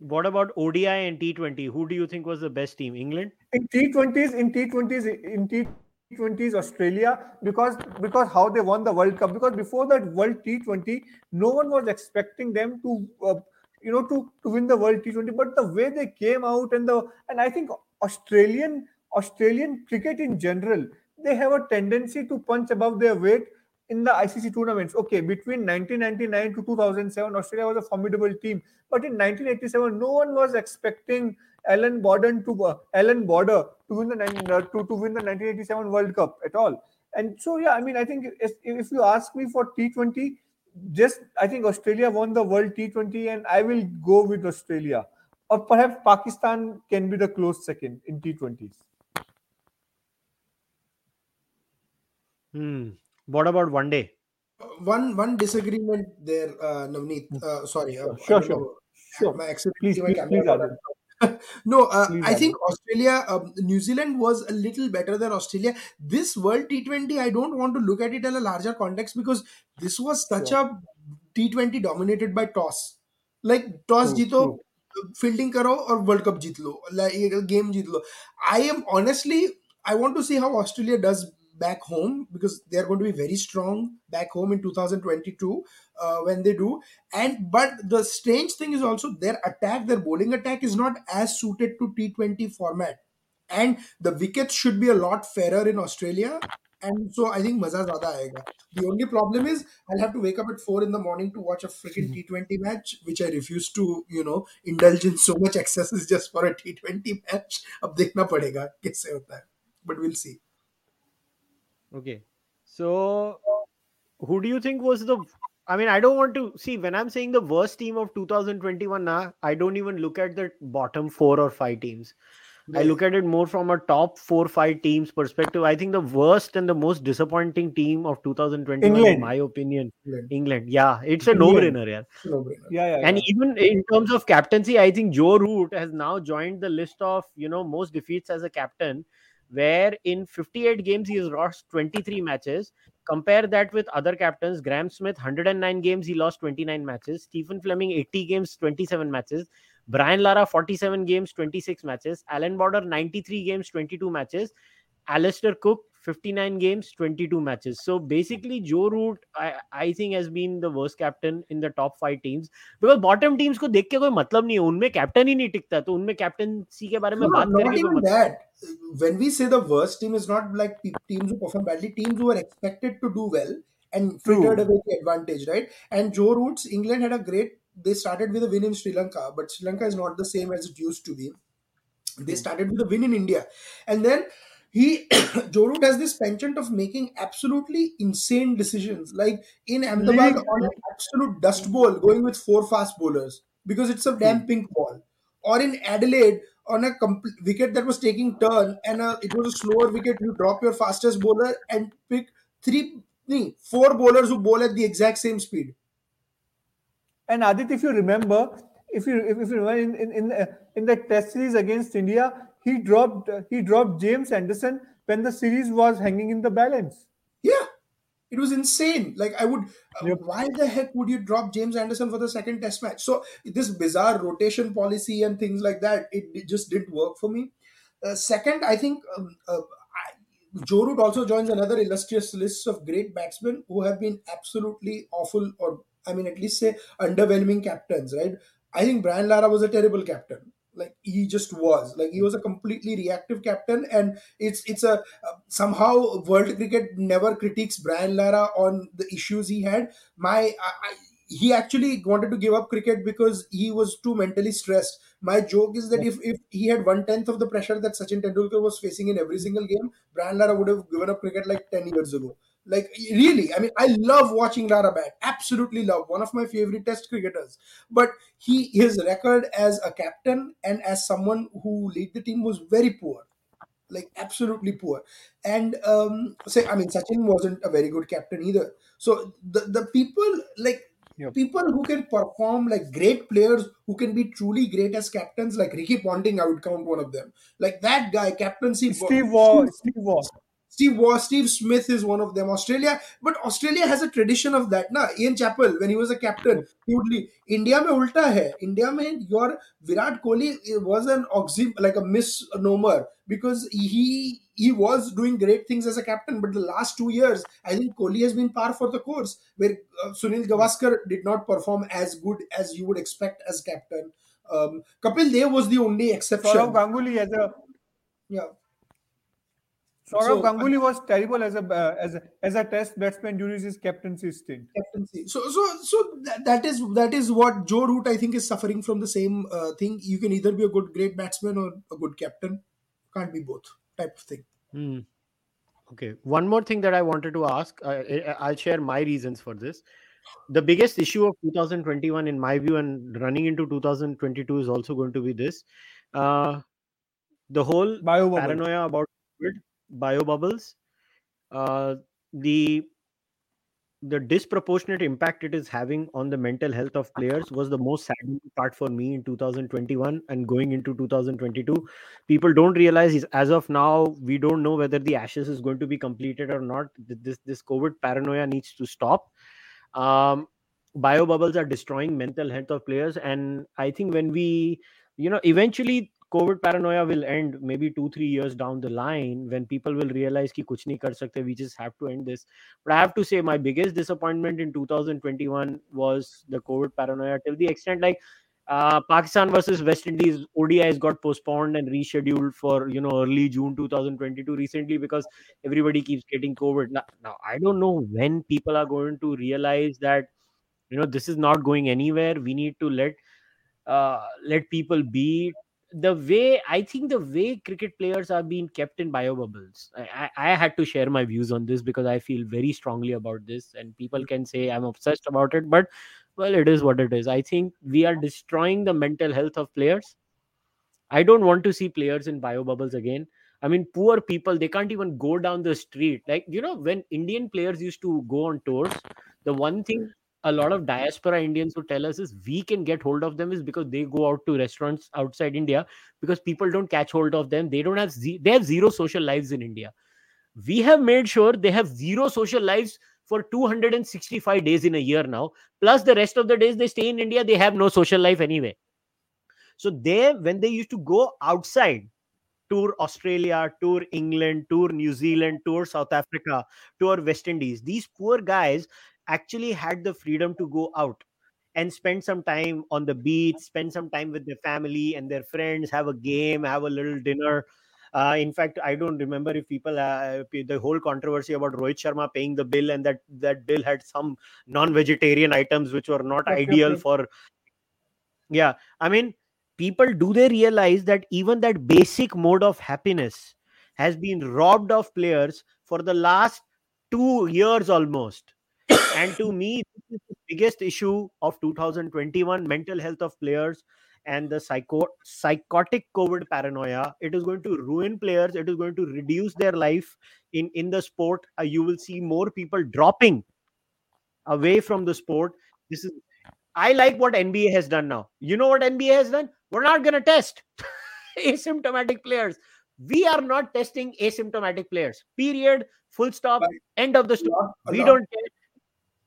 What about ODI and T20? Who do you think was the best team? England? In T20s, in T20s, in T20s, Australia, because because how they won the World Cup. Because before that World T20, no one was expecting them to. Uh, you know, to, to win the World T20, but the way they came out and the and I think Australian Australian cricket in general, they have a tendency to punch above their weight in the ICC tournaments. Okay, between 1999 to 2007, Australia was a formidable team, but in 1987, no one was expecting Allan Border to uh, Allan Border to win the uh, to, to win the 1987 World Cup at all. And so, yeah, I mean, I think if, if you ask me for T20, just I think Australia won the World T20, and I will go with Australia, or perhaps Pakistan can be the close second in T20s. Hmm. What about one day? One one disagreement there, uh, Navneet. Hmm. Uh, sorry, uh, sure, sure, sure. My please, my please, please [LAUGHS] no, uh, I think Australia, um, New Zealand was a little better than Australia. This World T20, I don't want to look at it in a larger context because this was such a T20 dominated by toss. Like toss jito, uh, fielding karo or World Cup jitlo, like uh, game jitlo. I am honestly, I want to see how Australia does back home because they are going to be very strong back home in 2022 uh, when they do. And but the strange thing is also their attack their bowling attack is not as suited to t20 format. And the wickets should be a lot fairer in australia. And so i think maza zyada aayega. The only problem is i'll have to wake up at 4 in the morning to watch a freaking t20 match which i refuse to you know indulge in so much [LAUGHS] excesses just for a t20 match. ab dekhna padega kaise hota hai but we'll see Okay. So, who do you think was the? I mean, I don't want to see when I'm saying the worst team of 2021. Now, I don't even look at the bottom four or five teams. I look at it more from a top four five teams perspective. I think the worst and the most disappointing team of 2021, England. in my opinion, England. England. Yeah, it's a no-brainer. Yeah. No-brainer. Yeah, yeah, And even in terms of captaincy, I think Joe Root has now joined the list of you know most defeats as a captain where in 58 games he has lost 23 matches. Compare that with other captains. Graeme Smith, 109 games, he lost 29 matches. Stephen Fleming, 80 games, 27 matches. Brian Lara, 47 games, 26 matches. Allan Border, 93 games, 22 matches. Alastair Cook, 59 games, 22 matches. So basically, Joe Root, I, I think, has been the worst captain in the top five teams because bottom teams को देख के कोई मतलब नहीं है उनमें captain ही नहीं टिकता तो उनमें कैप्टनसी के बारे में बात करके कोई that. When we say the worst team is not like teams who perform badly, teams who are expected to do well and frittered away the advantage, right? And Joe Root's England had a great. They started with a win in Sri Lanka, but Sri Lanka is not the same as it used to be. They started with a win in India, and then he Joe Root has this penchant of making absolutely insane decisions, like in Ahmedabad on an absolute dust bowl, going with four fast bowlers because it's a damn hmm. pink ball, or in Adelaide on a compl- wicket that was taking turn and uh, it was a slower wicket, you drop your fastest bowler and pick three, four bowlers who bowl at the exact same speed. And Aadit, if you remember, if you if, if you remember in in in, uh, in the Test series against India, he dropped he dropped James Anderson when the series was hanging in the balance. Yeah, it was insane. Like I would, Yep. why the heck would you drop James Anderson for the second Test match? So this bizarre rotation policy and things like that, it, it just didn't work for me. Uh, second, I think um, uh, I, Joe Root also joins another illustrious list of great batsmen who have been absolutely awful, or I mean, at least say underwhelming captains. Right? I think Brian Lara was a terrible captain. Like he just was. Like he was a completely reactive captain, and it's it's a uh, somehow world cricket never critiques Brian Lara on the issues he had. My I, I, he actually wanted to give up cricket because he was too mentally stressed. My joke is that if, if he had one tenth of the pressure that Sachin Tendulkar was facing in every single game, Brian Lara would have given up cricket like 10 years ago. Like, really, I mean, I love watching Lara bat. Absolutely love. One of my favorite test cricketers. But he his record as a captain and as someone who lead the team was very poor like absolutely poor and um say i mean sachin wasn't a very good captain either so the the people like Yep. people who can perform like great players who can be truly great as captains like ricky ponting i would count one of them like that guy captaincy Steve Waugh, Steve Waugh. Steve was Steve Smith is one of them. Australia, but Australia has a tradition of that. Na Ian Chappell, when he was a captain, he would leave. India mein ulta hai. India mein your Virat Kohli was an oxym like a misnomer because he he was doing great things as a captain, but the last two years, I think Kohli has been par for the course. Where uh, Sunil Gavaskar did not perform as good as you would expect as captain. Um, Kapil Dev was the only exception. Gawanguly as a yeah Sourav So, Ganguly was terrible as a uh, as a, as a test batsman during his captaincy stint. captaincy. So, so, so that, that is that is what Joe Root I think is suffering from the same uh, thing. You can either be a good great batsman or a good captain. Can't be both type of thing. Hmm. Okay. One more thing that I wanted to ask. Uh, I- I'll share my reasons for this. The biggest issue of 2021, in my view, and running into 2022 is also going to be this: uh, the whole Bio bubble. paranoia about COVID, bio bubbles, uh, the the disproportionate impact it is having on the mental health of players was the most saddening part for me in 2021 and going into 2022 people don't realize is as of now we don't know whether the ashes is going to be completed or not. This this covid paranoia needs to stop. Um bio bubbles are destroying mental health of players and i think when we you know eventually covid paranoia will end maybe 2 3 years down the line when people will realize ki kuch nahi kar sakte we just have to end this but i have to say my biggest disappointment in 2021 was the covid paranoia till the extent like uh, Pakistan versus West Indies ODIs got postponed and rescheduled for you know early June 2022 recently because everybody keeps getting COVID. Now, now I don't know when people are going to realize that you know this is not going anywhere. We need to let uh, let people be the way I think the way cricket players are being kept in bio bubbles. I, I, I had to share my views on this because I feel very strongly about this, and people can say I'm obsessed about it, but well, it is what it is. I think we are destroying the mental health of players. I don't want to see players in bio bubbles again. I mean, poor people, they can't even go down the street. Like, you know, when Indian players used to go on tours, the one thing a lot of diaspora Indians who tell us is we can get hold of them is because they go out to restaurants outside India because people don't catch hold of them. They don't have, ze- they have zero social lives in India. We have made sure they have zero social lives for 265 days in a year now. Plus, the rest of the days they stay in India, they have no social life anyway. So they, when they used to go outside, tour Australia, tour England, tour New Zealand, tour South Africa, tour West Indies, these poor guys actually had the freedom to go out and spend some time on the beach, spend some time with their family and their friends, have a game, have a little dinner. Uh, in fact, I don't remember if people uh, the whole controversy about Rohit Sharma paying the bill and that that bill had some non-vegetarian items which were not Okay, ideal okay. for. Yeah, I mean, people do they realize that even that basic mode of happiness has been robbed of players for the last two years almost and to me this is the biggest issue of 2021 mental health of players and the psycho psychotic COVID paranoia. It is going to ruin players. It is going to reduce their life in in the sport. Uh, you will see more people dropping away from the sport. This is I like what NBA has done now. You know what NBA has done? We're not going to test [LAUGHS] asymptomatic players. We are not testing asymptomatic players. Period. Full stop. But End of the story. We don't care.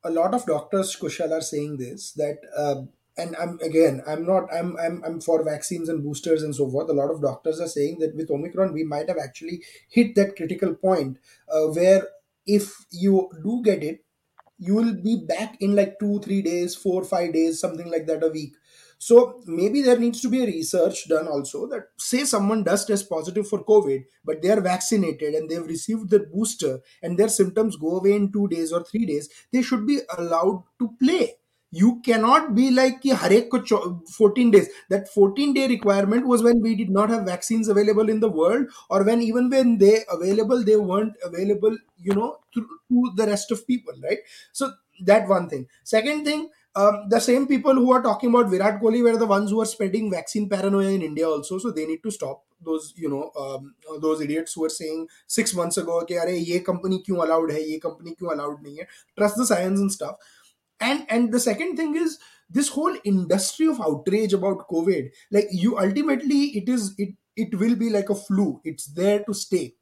A lot of doctors, Kushal, are saying this that, uh, and I'm again, I'm not, I'm, I'm, I'm for vaccines and boosters and so forth. A lot of doctors are saying that with Omicron, we might have actually hit that critical point uh, where if you do get it, you will be back in like two, three days, four, five days, something like that a week. So maybe there needs to be a research done also that say someone does test positive for COVID, but they are vaccinated and they've received the booster and their symptoms go away in two days or three days, they should be allowed to play. You cannot be like har ek 14 days. That 14 day requirement was when we did not have vaccines available in the world, or when even when they available, they weren't available, you know, to, to the rest of people, right? So that one thing. Second thing, um, the same people who are talking about Virat Kohli were the ones who are spreading vaccine paranoia in India also. So they need to stop those, you know, um, those idiots who were saying six months ago, okay, are ye company kyun allowed hai, ye company kyun allowed nahi hai. Trust the science and stuff. And and the second thing is this whole industry of outrage about COVID. Like you, ultimately, it is it it will be like a flu. It's there to stay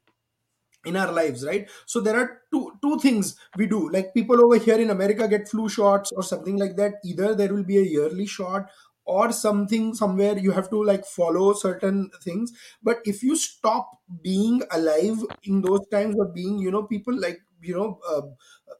in our lives right? So there are two two things we do. Like people over here in america get flu shots or something like that. Either there will be a yearly shot or something somewhere you have to like follow certain things. But if you stop being alive in those times or being you know people like you know uh,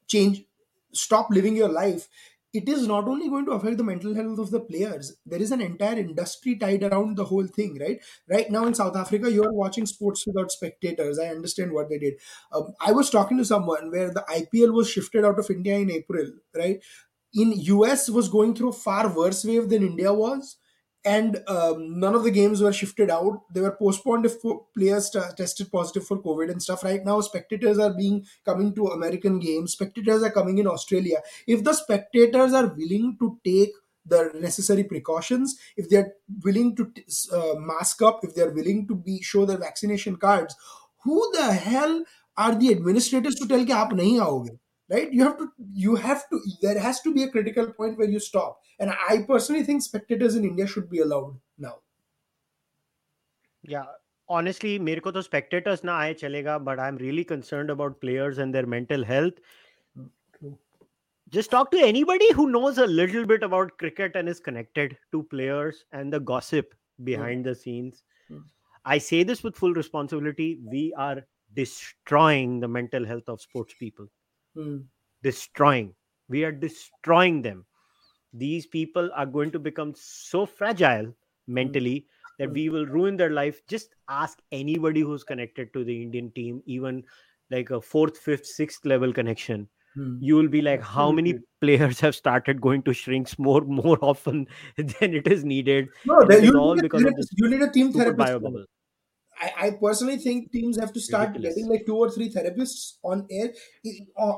change stop living your life it is not only going to affect the mental health of the players. There is an entire industry tied around the whole thing right? Right now in south africa you are watching sports without spectators. I understand what they did. Um, i was talking to someone where the ipl was shifted out of india in april right? In us was going through a far worse wave than india was and um, none of the games were shifted out they were postponed if po- players t- tested positive for covid and stuff right now spectators are being coming to american games spectators are coming in australia if the spectators are willing to take the necessary precautions if they're willing to t- uh, mask up if they're willing to be show their vaccination cards who the hell are the administrators to tell कि आप नहीं आओगे right you have to you have to there has to be a critical point where you stop and i personally think spectators in india should be allowed now Yeah, honestly, मेरे को तो spectators ना आए चलेगा, but I'm really concerned about players and their mental health. Just talk to anybody who knows a little bit about cricket and is connected to players and the gossip behind the scenes. Hmm. I say this with full responsibility. We are destroying the mental health of sports people. Hmm. Destroying. We are destroying them. These people are going to become so fragile mentally that Hmm. we will ruin their life. Just ask anybody who's connected to the Indian team, even like a fourth, fifth, sixth level connection. Hmm. You will be like, how many players have started going to shrinks more more [LAUGHS] often than it is needed? no you, all need a because of you need a team therapist bio man. bubble. I, I personally think teams have to start Ridiculous. getting like two or three therapists on air uh,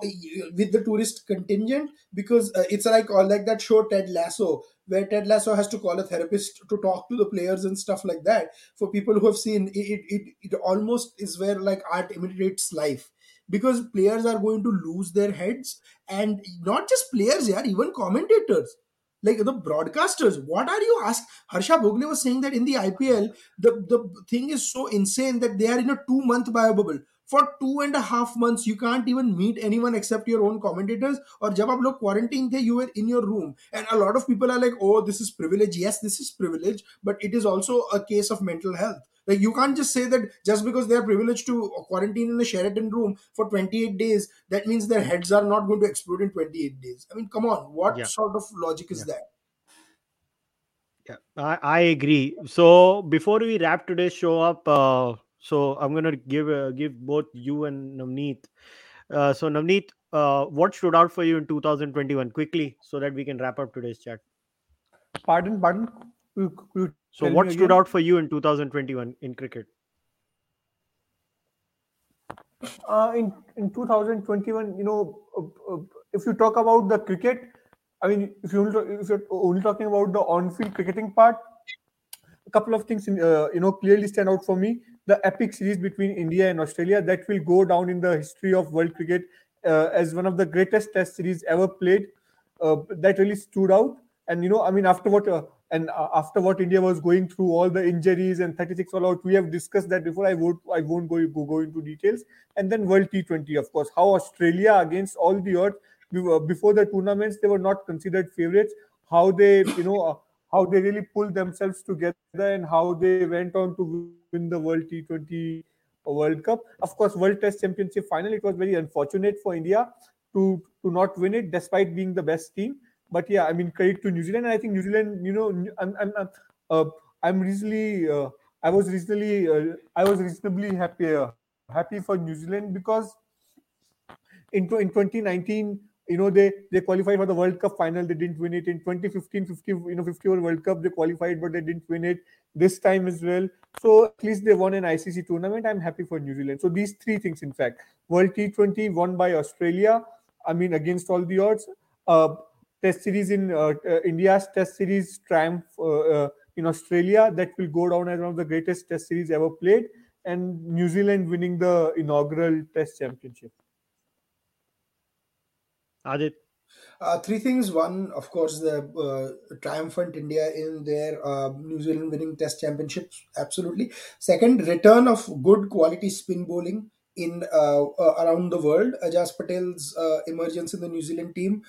with the tourist contingent because uh, it's like or like that show Ted Lasso where Ted Lasso has to call a therapist to talk to the players and stuff like that. For people who have seen it, it, it, it almost is where like art imitates life because players are going to lose their heads and not just players, yeah, even commentators like the broadcasters what are you asked harsha bhogle was saying that in the ipl the the thing is so insane that they are in a two month bio bubble. For two and a half months you can't even meet anyone except your own commentators or jab aap log quarantine the you were in your room. And a lot of people are like oh this is privilege. Yes this is privilege but it is also a case of mental health like you can't just say that just because they are privileged to quarantine in a Sheraton room for 28 days that means their heads are not going to explode in 28 days I mean come on what Yeah. sort of logic is Yeah. that Yeah, I, I agree. So before we wrap today's show up, uh, so I'm gonna give uh, give both you and Navneet. Uh, so Navneet, uh, what stood out for you in 2021 quickly, so that we can wrap up today's chat. Pardon, pardon. You- you So tell what stood again? out for you in 2021 in cricket? uh, in in 2021 you know uh, uh, if you talk about the cricket i mean if you if you're only talking about the on-field cricketing part a couple of things, in, uh, you know, clearly stand out for me. The epic series between India and Australia that will go down in the history of world cricket uh, as one of the greatest Test series ever played. Uh, that really stood out. And you know, I mean, after what uh, and uh, after what India was going through, all the injuries and 36 all out, we have discussed that before. I won't, I won't go, go go into details. And then World T20, of course, how Australia against all the odds before the tournaments they were not considered favorites. How they, you know, uh, how they really pulled themselves together and how they went on to win the World T20 World Cup. Of course, World Test Championship final. It was very unfortunate for India to to not win it despite being the best team but yeah, I mean, credit to New Zealand. I think New Zealand, you know, I'm I'm uh, I'm reasonably, uh, I was reasonably, uh, I was reasonably happy uh, happy for New Zealand because in in 2019, you know, they they qualified for the World Cup final. They didn't win it in 2015, 50 you know 50 over World Cup. They qualified, but they didn't win it this time as well. So at least they won an ICC tournament. I'm happy for New Zealand. So these three things, in fact, World T20 won by Australia. I mean, against all the odds. Uh, test series in uh, uh, India's test series triumph uh, in Australia that will go down as one of the greatest test series ever played, and New Zealand winning the inaugural test championship. Aadit. Uh, three things. One, of course, the uh, triumphant India in their uh, New Zealand winning Test championships. Absolutely. Second, return of good quality spin bowling in uh, uh, around the world. Ajaz Patel's uh, emergence in the New Zealand team.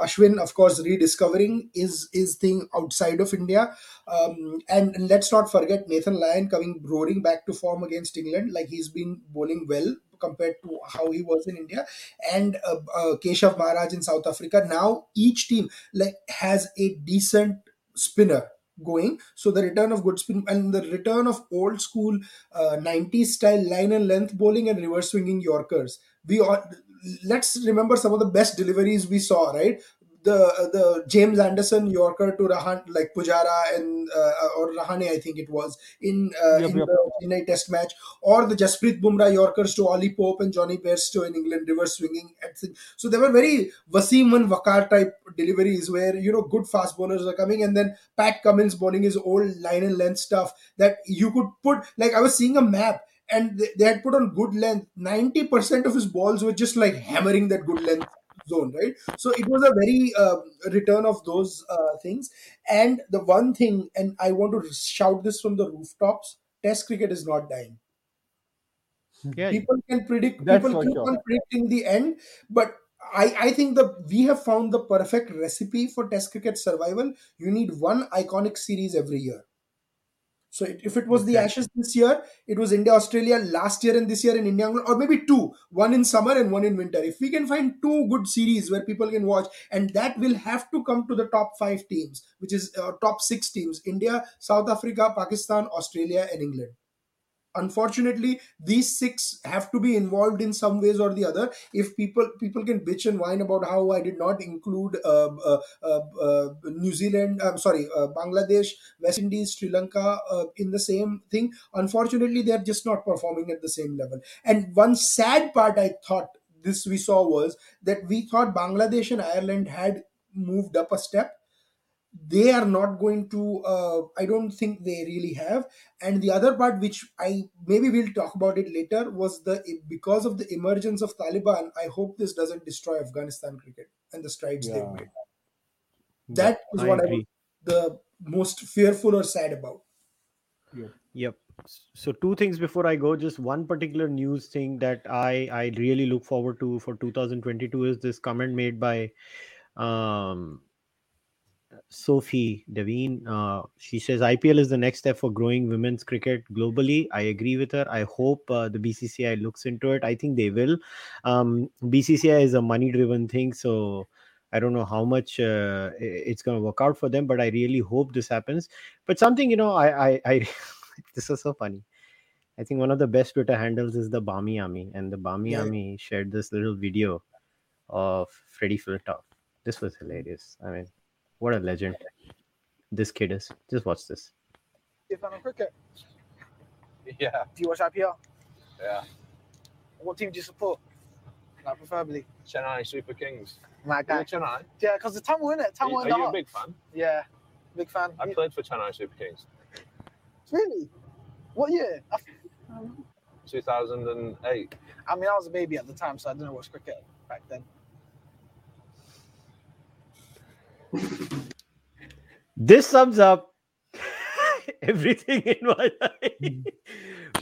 Ashwin, of course, rediscovering his his thing outside of India, um, and, and, let's not forget Nathan Lyon coming roaring back to form against England. Like he's been bowling well compared to how he was in India, and uh, uh, Keshav Maharaj in South Africa. Now each team like has a decent spinner going. So the return of good spin and the return of old school uh, 90s style line and length bowling and reverse swinging Yorkers. We all let's remember some of the best deliveries we saw, right? The the James Anderson Yorker to Rahan like Pujara and uh, or Rahane I think it was in, uh, yep, in yep. the Chennai Test match or the Jasprit Bumrah Yorkers to Ollie Pope and Jonny Bairstow in England reverse swinging. So there were very Wasim and Waqar type deliveries where you know good fast bowlers are coming and then Pat Cummins bowling his old line and length stuff that you could put like I was seeing a map and they had put on good length. 90% of his balls were just like hammering that good length zone, right? So it was a very uh, return of those uh, things. And the one thing, and I want to shout this from the rooftops: Test cricket is not dying. Yeah, people can predict. People keep sure. on predicting the end, but I, I think that we have found the perfect recipe for Test cricket survival. You need one iconic series every year. So if it was okay. the Ashes this year, it was India Australia last year and this year in India, or maybe two, one in summer and one in winter. If we can find two good series where people can watch, and that will have to come to the top five teams, which is uh, top six teams: India, South Africa, Pakistan, Australia, and England unfortunately these six have to be involved in some ways or the other. If people people can bitch and whine about how i did not include uh, uh, uh, uh new zealand i'm sorry uh, bangladesh west indies sri lanka uh, in the same thing unfortunately they're just not performing at the same level. And one sad part i thought this we saw was that we thought bangladesh and ireland had moved up a step they are not going to uh, i don't think they really have and the other part which i maybe we'll talk about it later was the because of the emergence of taliban i hope this doesn't destroy afghanistan cricket and the strides yeah. they've made That is I what agree. i was the most fearful or sad about yep. yep so two things before i go just one particular news thing that i i really look forward to for 2022 is this comment made by um Sophie Devine. Uh, she says IPL is the next step for growing women's cricket globally. I agree with her. I hope uh, the BCCI looks into it. I think they will. Um, BCCI is a money driven thing, so I don't know how much uh, it's going to work out for them, but I really hope this happens. But something, you know, I, I, I [LAUGHS] this is so funny. I think one of the best Twitter handles is the Barmy Army, and the Barmy yeah. Army shared this little video of Freddie Flintoff. This was hilarious. I mean, what a legend this kid is. Just watch this. You fan of cricket? [LAUGHS] Yeah. Do you watch IPL? Yeah. What team do you support? Like preferably? Chennai Super Kings. Like that. Chennai? Yeah, because the Tamil in it. Tamil are, you, are you a big fan? Yeah. Big fan. I played for Chennai Super Kings. Really? What year? I, 2008. I mean, I was a baby at the time, so I didn't watch cricket back then. This sums up [LAUGHS] everything in my life.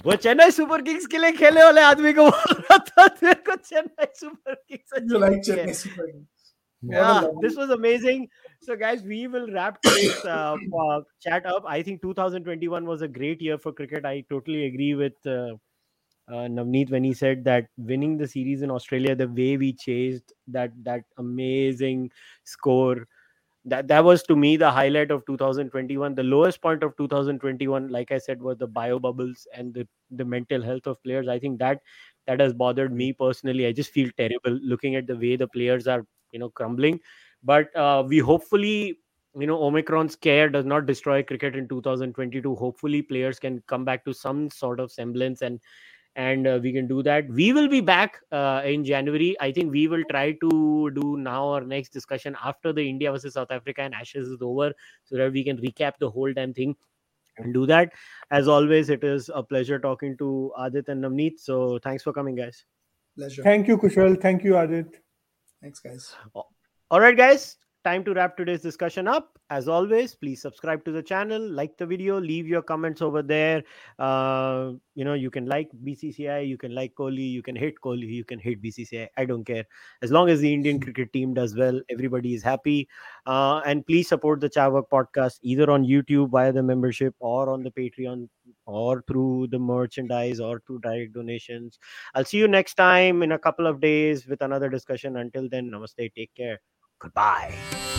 वो Chennai Super Kings के लिए खेले वाले आदमी को बोल रहा था तेरे को Chennai Super Kings You like Chennai Super Kings. What a yeah lovely- this was amazing so guys we will wrap today's uh, [COUGHS] uh, chat up i think 2021 was a great year for cricket i totally agree with uh, uh, navneet when he said that winning the series in australia the way we chased that that amazing score that that was to me the highlight of 2021 the lowest point of 2021 like i said was the bio bubbles and the the mental health of players. I think that that has bothered me personally. I just feel terrible looking at the way the players are you know crumbling. But uh, we hopefully you know omicron scare does not destroy cricket in 2022 hopefully players can come back to some sort of semblance and and uh, we can do that we will be back uh, in january i think we will try to do now our next discussion after the india versus south africa and ashes is over so that we can recap the whole damn thing and do that as always it is a pleasure talking to aadit and navneet so thanks for coming guys Pleasure. Thank you, Kushal. Thank you, Aadit. Thanks, guys. All right, guys, time to wrap today's discussion up. As always, please subscribe to the channel, like the video, leave your comments over there. Uh, you know, you can like BCCI, you can like Kohli, you can hate Kohli, you can hate BCCI. I don't care. As long as the Indian [LAUGHS] cricket team does well, everybody is happy. Uh, and please support the Carvaka podcast either on YouTube via the membership or on the Patreon or through the merchandise or through direct donations. I'll see you next time in a couple of days with another discussion. Until then, namaste, take care. Goodbye.